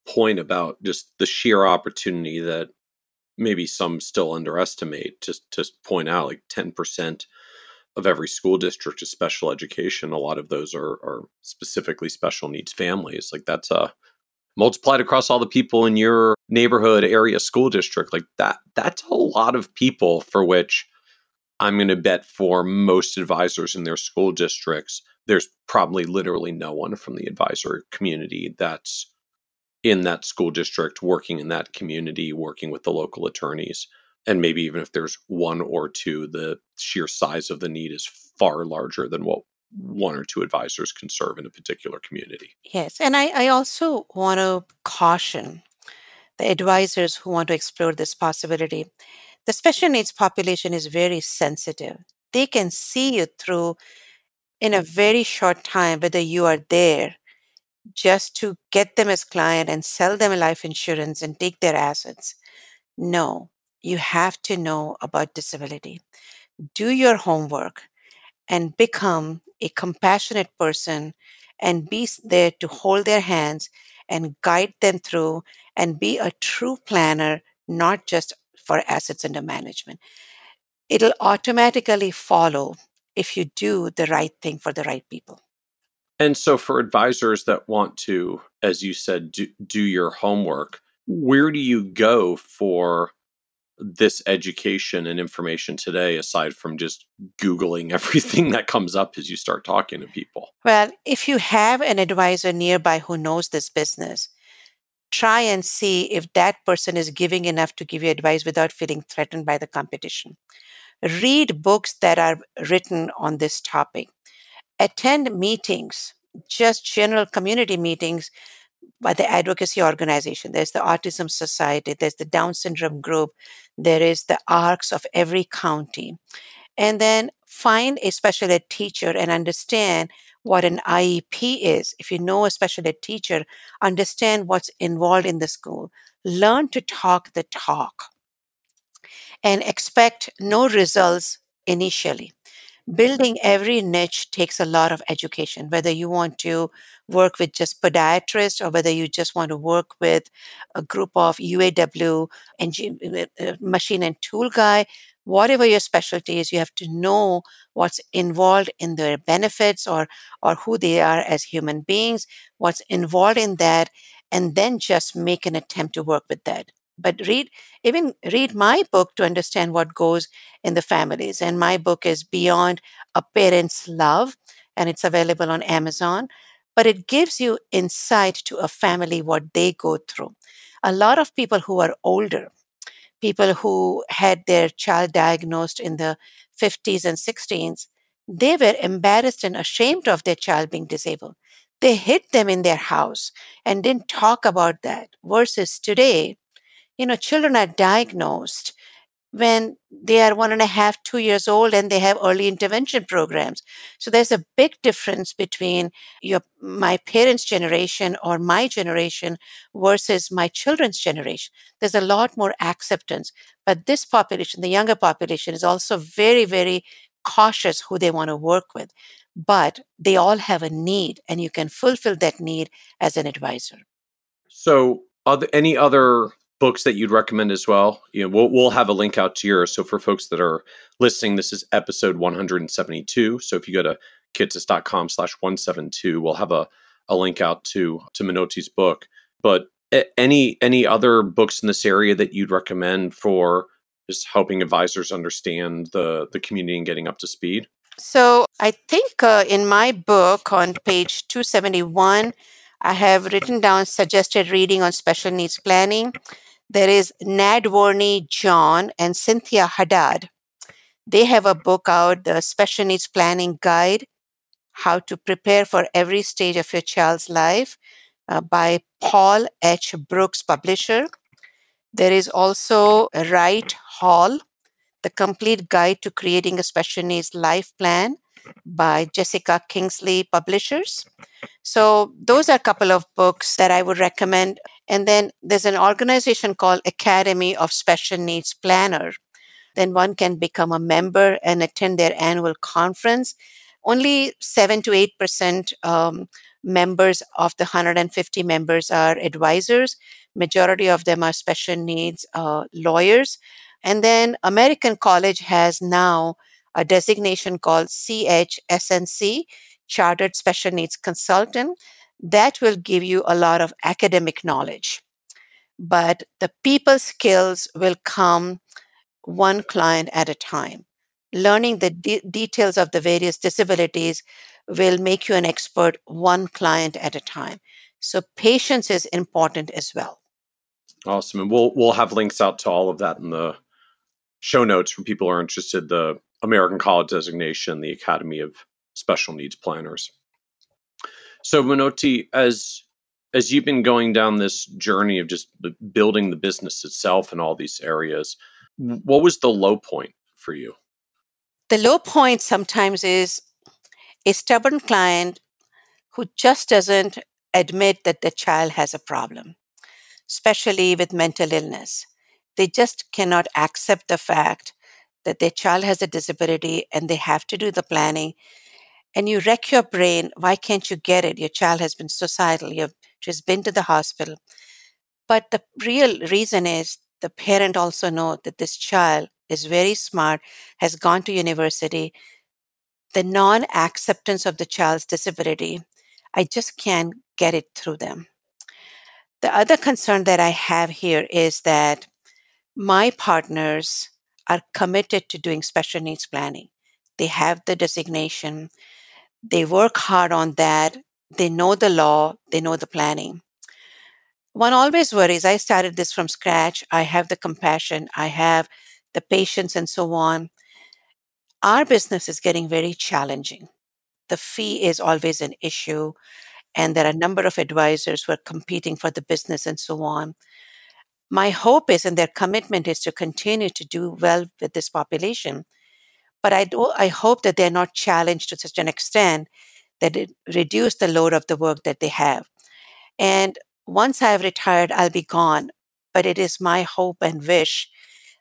point about just the sheer opportunity that maybe some still underestimate. Just to point out, like 10% of every school district is special education. A lot of those are, are specifically special needs families. Like that's a multiplied across all the people in your neighborhood area school district. Like that, that's a lot of people for which I'm going to bet for most advisors in their school districts, there's probably literally no one from the advisor community that's in that school district, working in that community, working with the local attorneys and maybe even if there's one or two, the sheer size of the need is far larger than what one or two advisors can serve in a particular community. Yes. And I, I also want to caution the advisors who want to explore this possibility. The special needs population is very sensitive. They can see you through in a very short time whether you are there just to get them as client and sell them life insurance and take their assets. No, you have to know about disability. Do your homework and become a compassionate person and be there to hold their hands and guide them through and be a true planner, not just for assets under management. It'll automatically follow if you do the right thing for the right people. And so, for advisors that want to, as you said, do, do your homework, where do you go for this education and information today aside from just googling everything that comes up as you start talking to people? Well if you have an advisor nearby who knows this business try and see if that person is giving enough to give you advice without feeling threatened by the competition. Read books that are written on this topic attend meetings just general community meetings by the advocacy organization. There's the Autism Society, there's the Down Syndrome Group, there is the ARCs of every county. And then find a special ed teacher and understand what an IEP is. If you know a special ed teacher, understand what's involved in the school. Learn to talk the talk and expect no results initially building every niche takes a lot of education, whether you want to work with just podiatrists or whether you just want to work with a group of UAW engine, uh, machine and tool guy. Whatever your specialty is, you have to know what's involved in their benefits or, or who they are as human beings, what's involved in that, and then just make an attempt to work with that but read even read my book to understand what goes in the families. And my book is beyond a parent's love and it's available on amazon. But it gives you insight to a family what they go through. A lot of people who are older people who had their child diagnosed in the 50s and 60s they were embarrassed and ashamed of their child being disabled. They hid them in their house and didn't talk about that versus today you know, children are diagnosed when they are one and a half, two years old, and they have early intervention programs. So there's a big difference between your my parents' generation or my generation versus my children's generation. There's a lot more acceptance. But this population, the younger population, is also very, very cautious who they want to work with. But they all have a need, and you can fulfill that need as an advisor. So, are there any other books that you'd recommend as well, you know, we'll, we'll have a link out to yours. So for folks that are listening, this is episode 172. So if you go to kitces.com slash 172, we'll have a, a link out to, to Minoti's book. But any, any other books in this area that you'd recommend for just helping advisors understand the, the community and getting up to speed? So I think uh, in my book on page 271, I have written down suggested reading on special needs planning there is Nadworny John and Cynthia Haddad. They have a book out, the Special Needs Planning Guide How to Prepare for Every Stage of Your Child's Life uh, by Paul H. Brookes, publisher. There is also Wright Hal, The Complete Guide to Creating a Special Needs Life Plan by Jessica Kingsley Publishers. So, those are a couple of books that I would recommend. And then there's an organization called Academy of Special Needs Planner. Then one can become a member and attend their annual conference. Only 7 to 8% um, members of the 150 members are advisors. Majority of them are special needs uh, lawyers. And then American College has now a designation called CHSNC, Chartered Special Needs Consultant. That will give you a lot of academic knowledge. But the people skills will come one client at a time. Learning the de- details of the various disabilities will make you an expert one client at a time. So patience is important as well. Awesome. And we'll we'll have links out to all of that in the show notes for people are interested. The American College designation, the Academy of special needs planners. So, Minoti, as as you've been going down this journey of just building the business itself in all these areas, what was the low point for you? The low point sometimes is a stubborn client who just doesn't admit that the child has a problem, especially with mental illness. They just cannot accept the fact that their child has a disability and they have to do the planning. And you wreck your brain. Why can't you get it? Your child has been suicidal. You've just been to the hospital. But the real reason is the parent also know that this child is very smart, has gone to university. The non acceptance of the child's disability, I just can't get it through them. The other concern that I have here is that my partners are committed to doing special needs planning. They have the designation, they work hard on that, they know the law, they know the planning. One always worries I started this from scratch, I have the compassion, I have the patience, and so on. Our business is getting very challenging. The fee is always an issue, and there are a number of advisors who are competing for the business and so on my hope is and their commitment is to continue to do well with this population. But i do i hope that they're not challenged to such an extent that it reduce the load of the work that they have. And once i have retired i'll be gone. But it is my hope and wish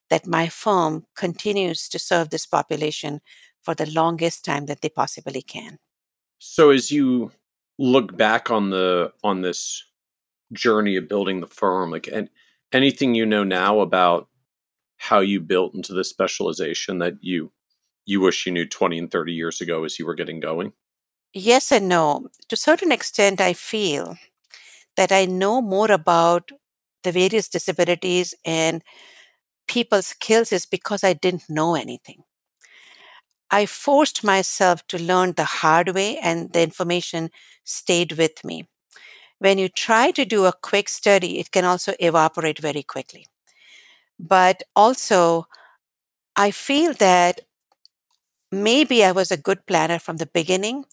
that my firm continues to serve this population for the longest time that they possibly can. So as you look back on the on this journey of building the firm like and anything you know now about how you built into the specialization that you you wish you knew 20 and 30 years ago as you were getting going? Yes and no. To a certain extent, I feel that I know more about the various disabilities and people's skills is because I didn't know anything. I forced myself to learn the hard way, and the information stayed with me when you try to do a quick study, it can also evaporate very quickly. But also, I feel that maybe I was a good planner from the beginning,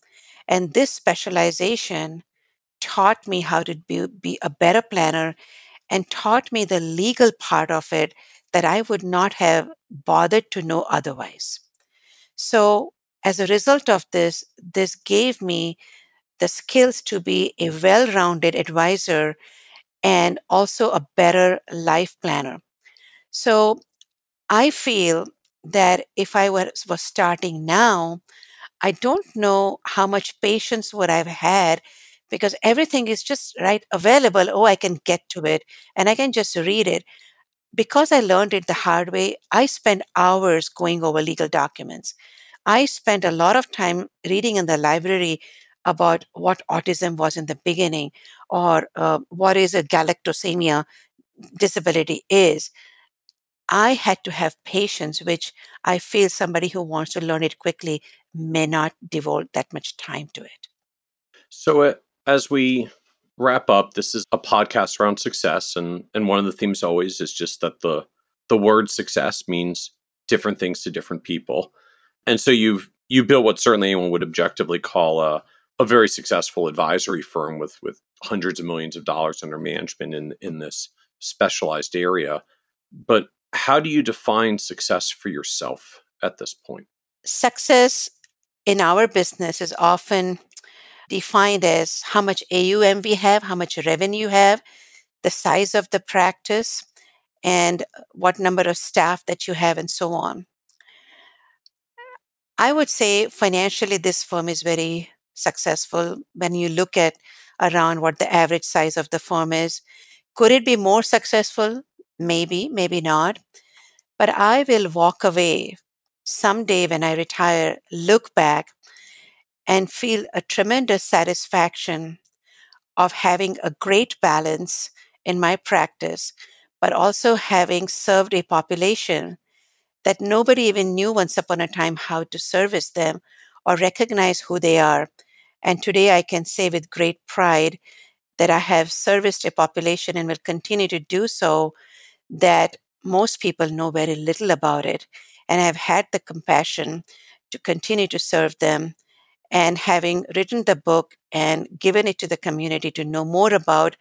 and this specialization taught me how to be, be a better planner and taught me the legal part of it that I would not have bothered to know otherwise. So, as a result of this, this gave me the skills to be a well rounded advisor and also a better life planner. So I feel that if I was, was starting now, I don't know how much patience would I've had because everything is just right available. Oh, I can get to it and I can just read it. Because I learned it the hard way, I spent hours going over legal documents. I spent a lot of time reading in the library about what autism was in the beginning or uh, what is a galactosemia disability is i had to have patience which i feel somebody who wants to learn it quickly may not devote that much time to it. So uh, as we wrap up this is a podcast around success and and one of the themes always is just that the the word success means different things to different people. And so you've you built what certainly anyone would objectively call a a very successful advisory firm with with hundreds of millions of dollars under management in in this specialized area. But how do you define success for yourself at this point? Success in our business is often defined as how much AUM we have, how much revenue you have, the size of the practice, and what number of staff that you have, and so on. I would say financially, this firm is very successful when you look at around what the average size of the firm is. Could it be more successful? Maybe, maybe not. But I will walk away someday when I retire, look back and feel a tremendous satisfaction of having a great balance in my practice, but also having served a population that nobody even knew once upon a time how to service them or recognize who they are. And today I can say with great pride that I have serviced a population and will continue to do so that most people know very little about it. And I've had the compassion to continue to serve them and having written the book and given it to the community to know more about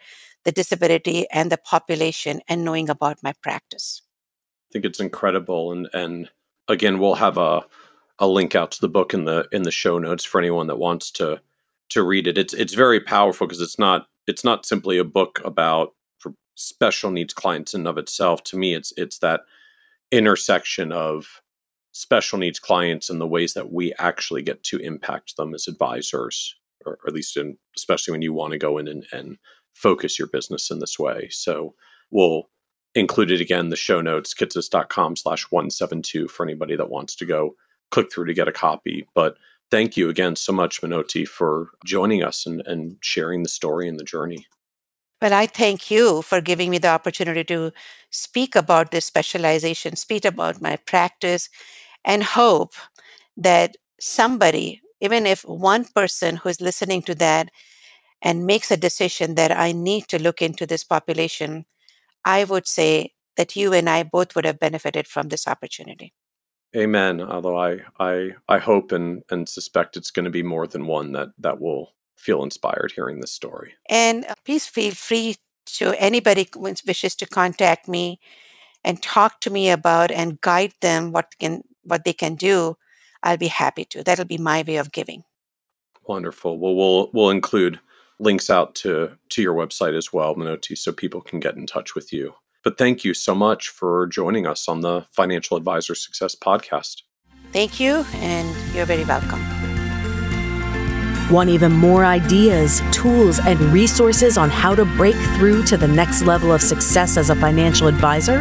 the disability and the population and knowing about my practice. I think it's incredible and and again we'll have a a link out to the book in the in the show notes for anyone that wants to to read it. It's it's very powerful because it's not it's not simply a book about special needs clients in and of itself. To me, it's it's that intersection of special needs clients and the ways that we actually get to impact them as advisors, or, or at least in especially when you want to go in and, and focus your business in this way. So we'll include it again the show notes kitces.com slash 172 for anybody that wants to go click through to get a copy but thank you again so much Minoti for joining us and, and sharing the story and the journey well i thank you for giving me the opportunity to speak about this specialization speak about my practice and hope that somebody even if one person who is listening to that and makes a decision that I need to look into this population, I would say that you and I both would have benefited from this opportunity. Amen. Although I I I hope and and suspect it's going to be more than one that that will feel inspired hearing this story. And uh, please feel free to anybody who wishes to contact me and talk to me about and guide them what can what they can do. I'll be happy to. That'll be my way of giving. Wonderful. Well, we'll we'll include links out to to your website as well, Minoti, so people can get in touch with you. But thank you so much for joining us on the Financial Advisor Success Podcast. Thank you, and you're very welcome. Want even more ideas, tools, and resources on how to break through to the next level of success as a financial advisor?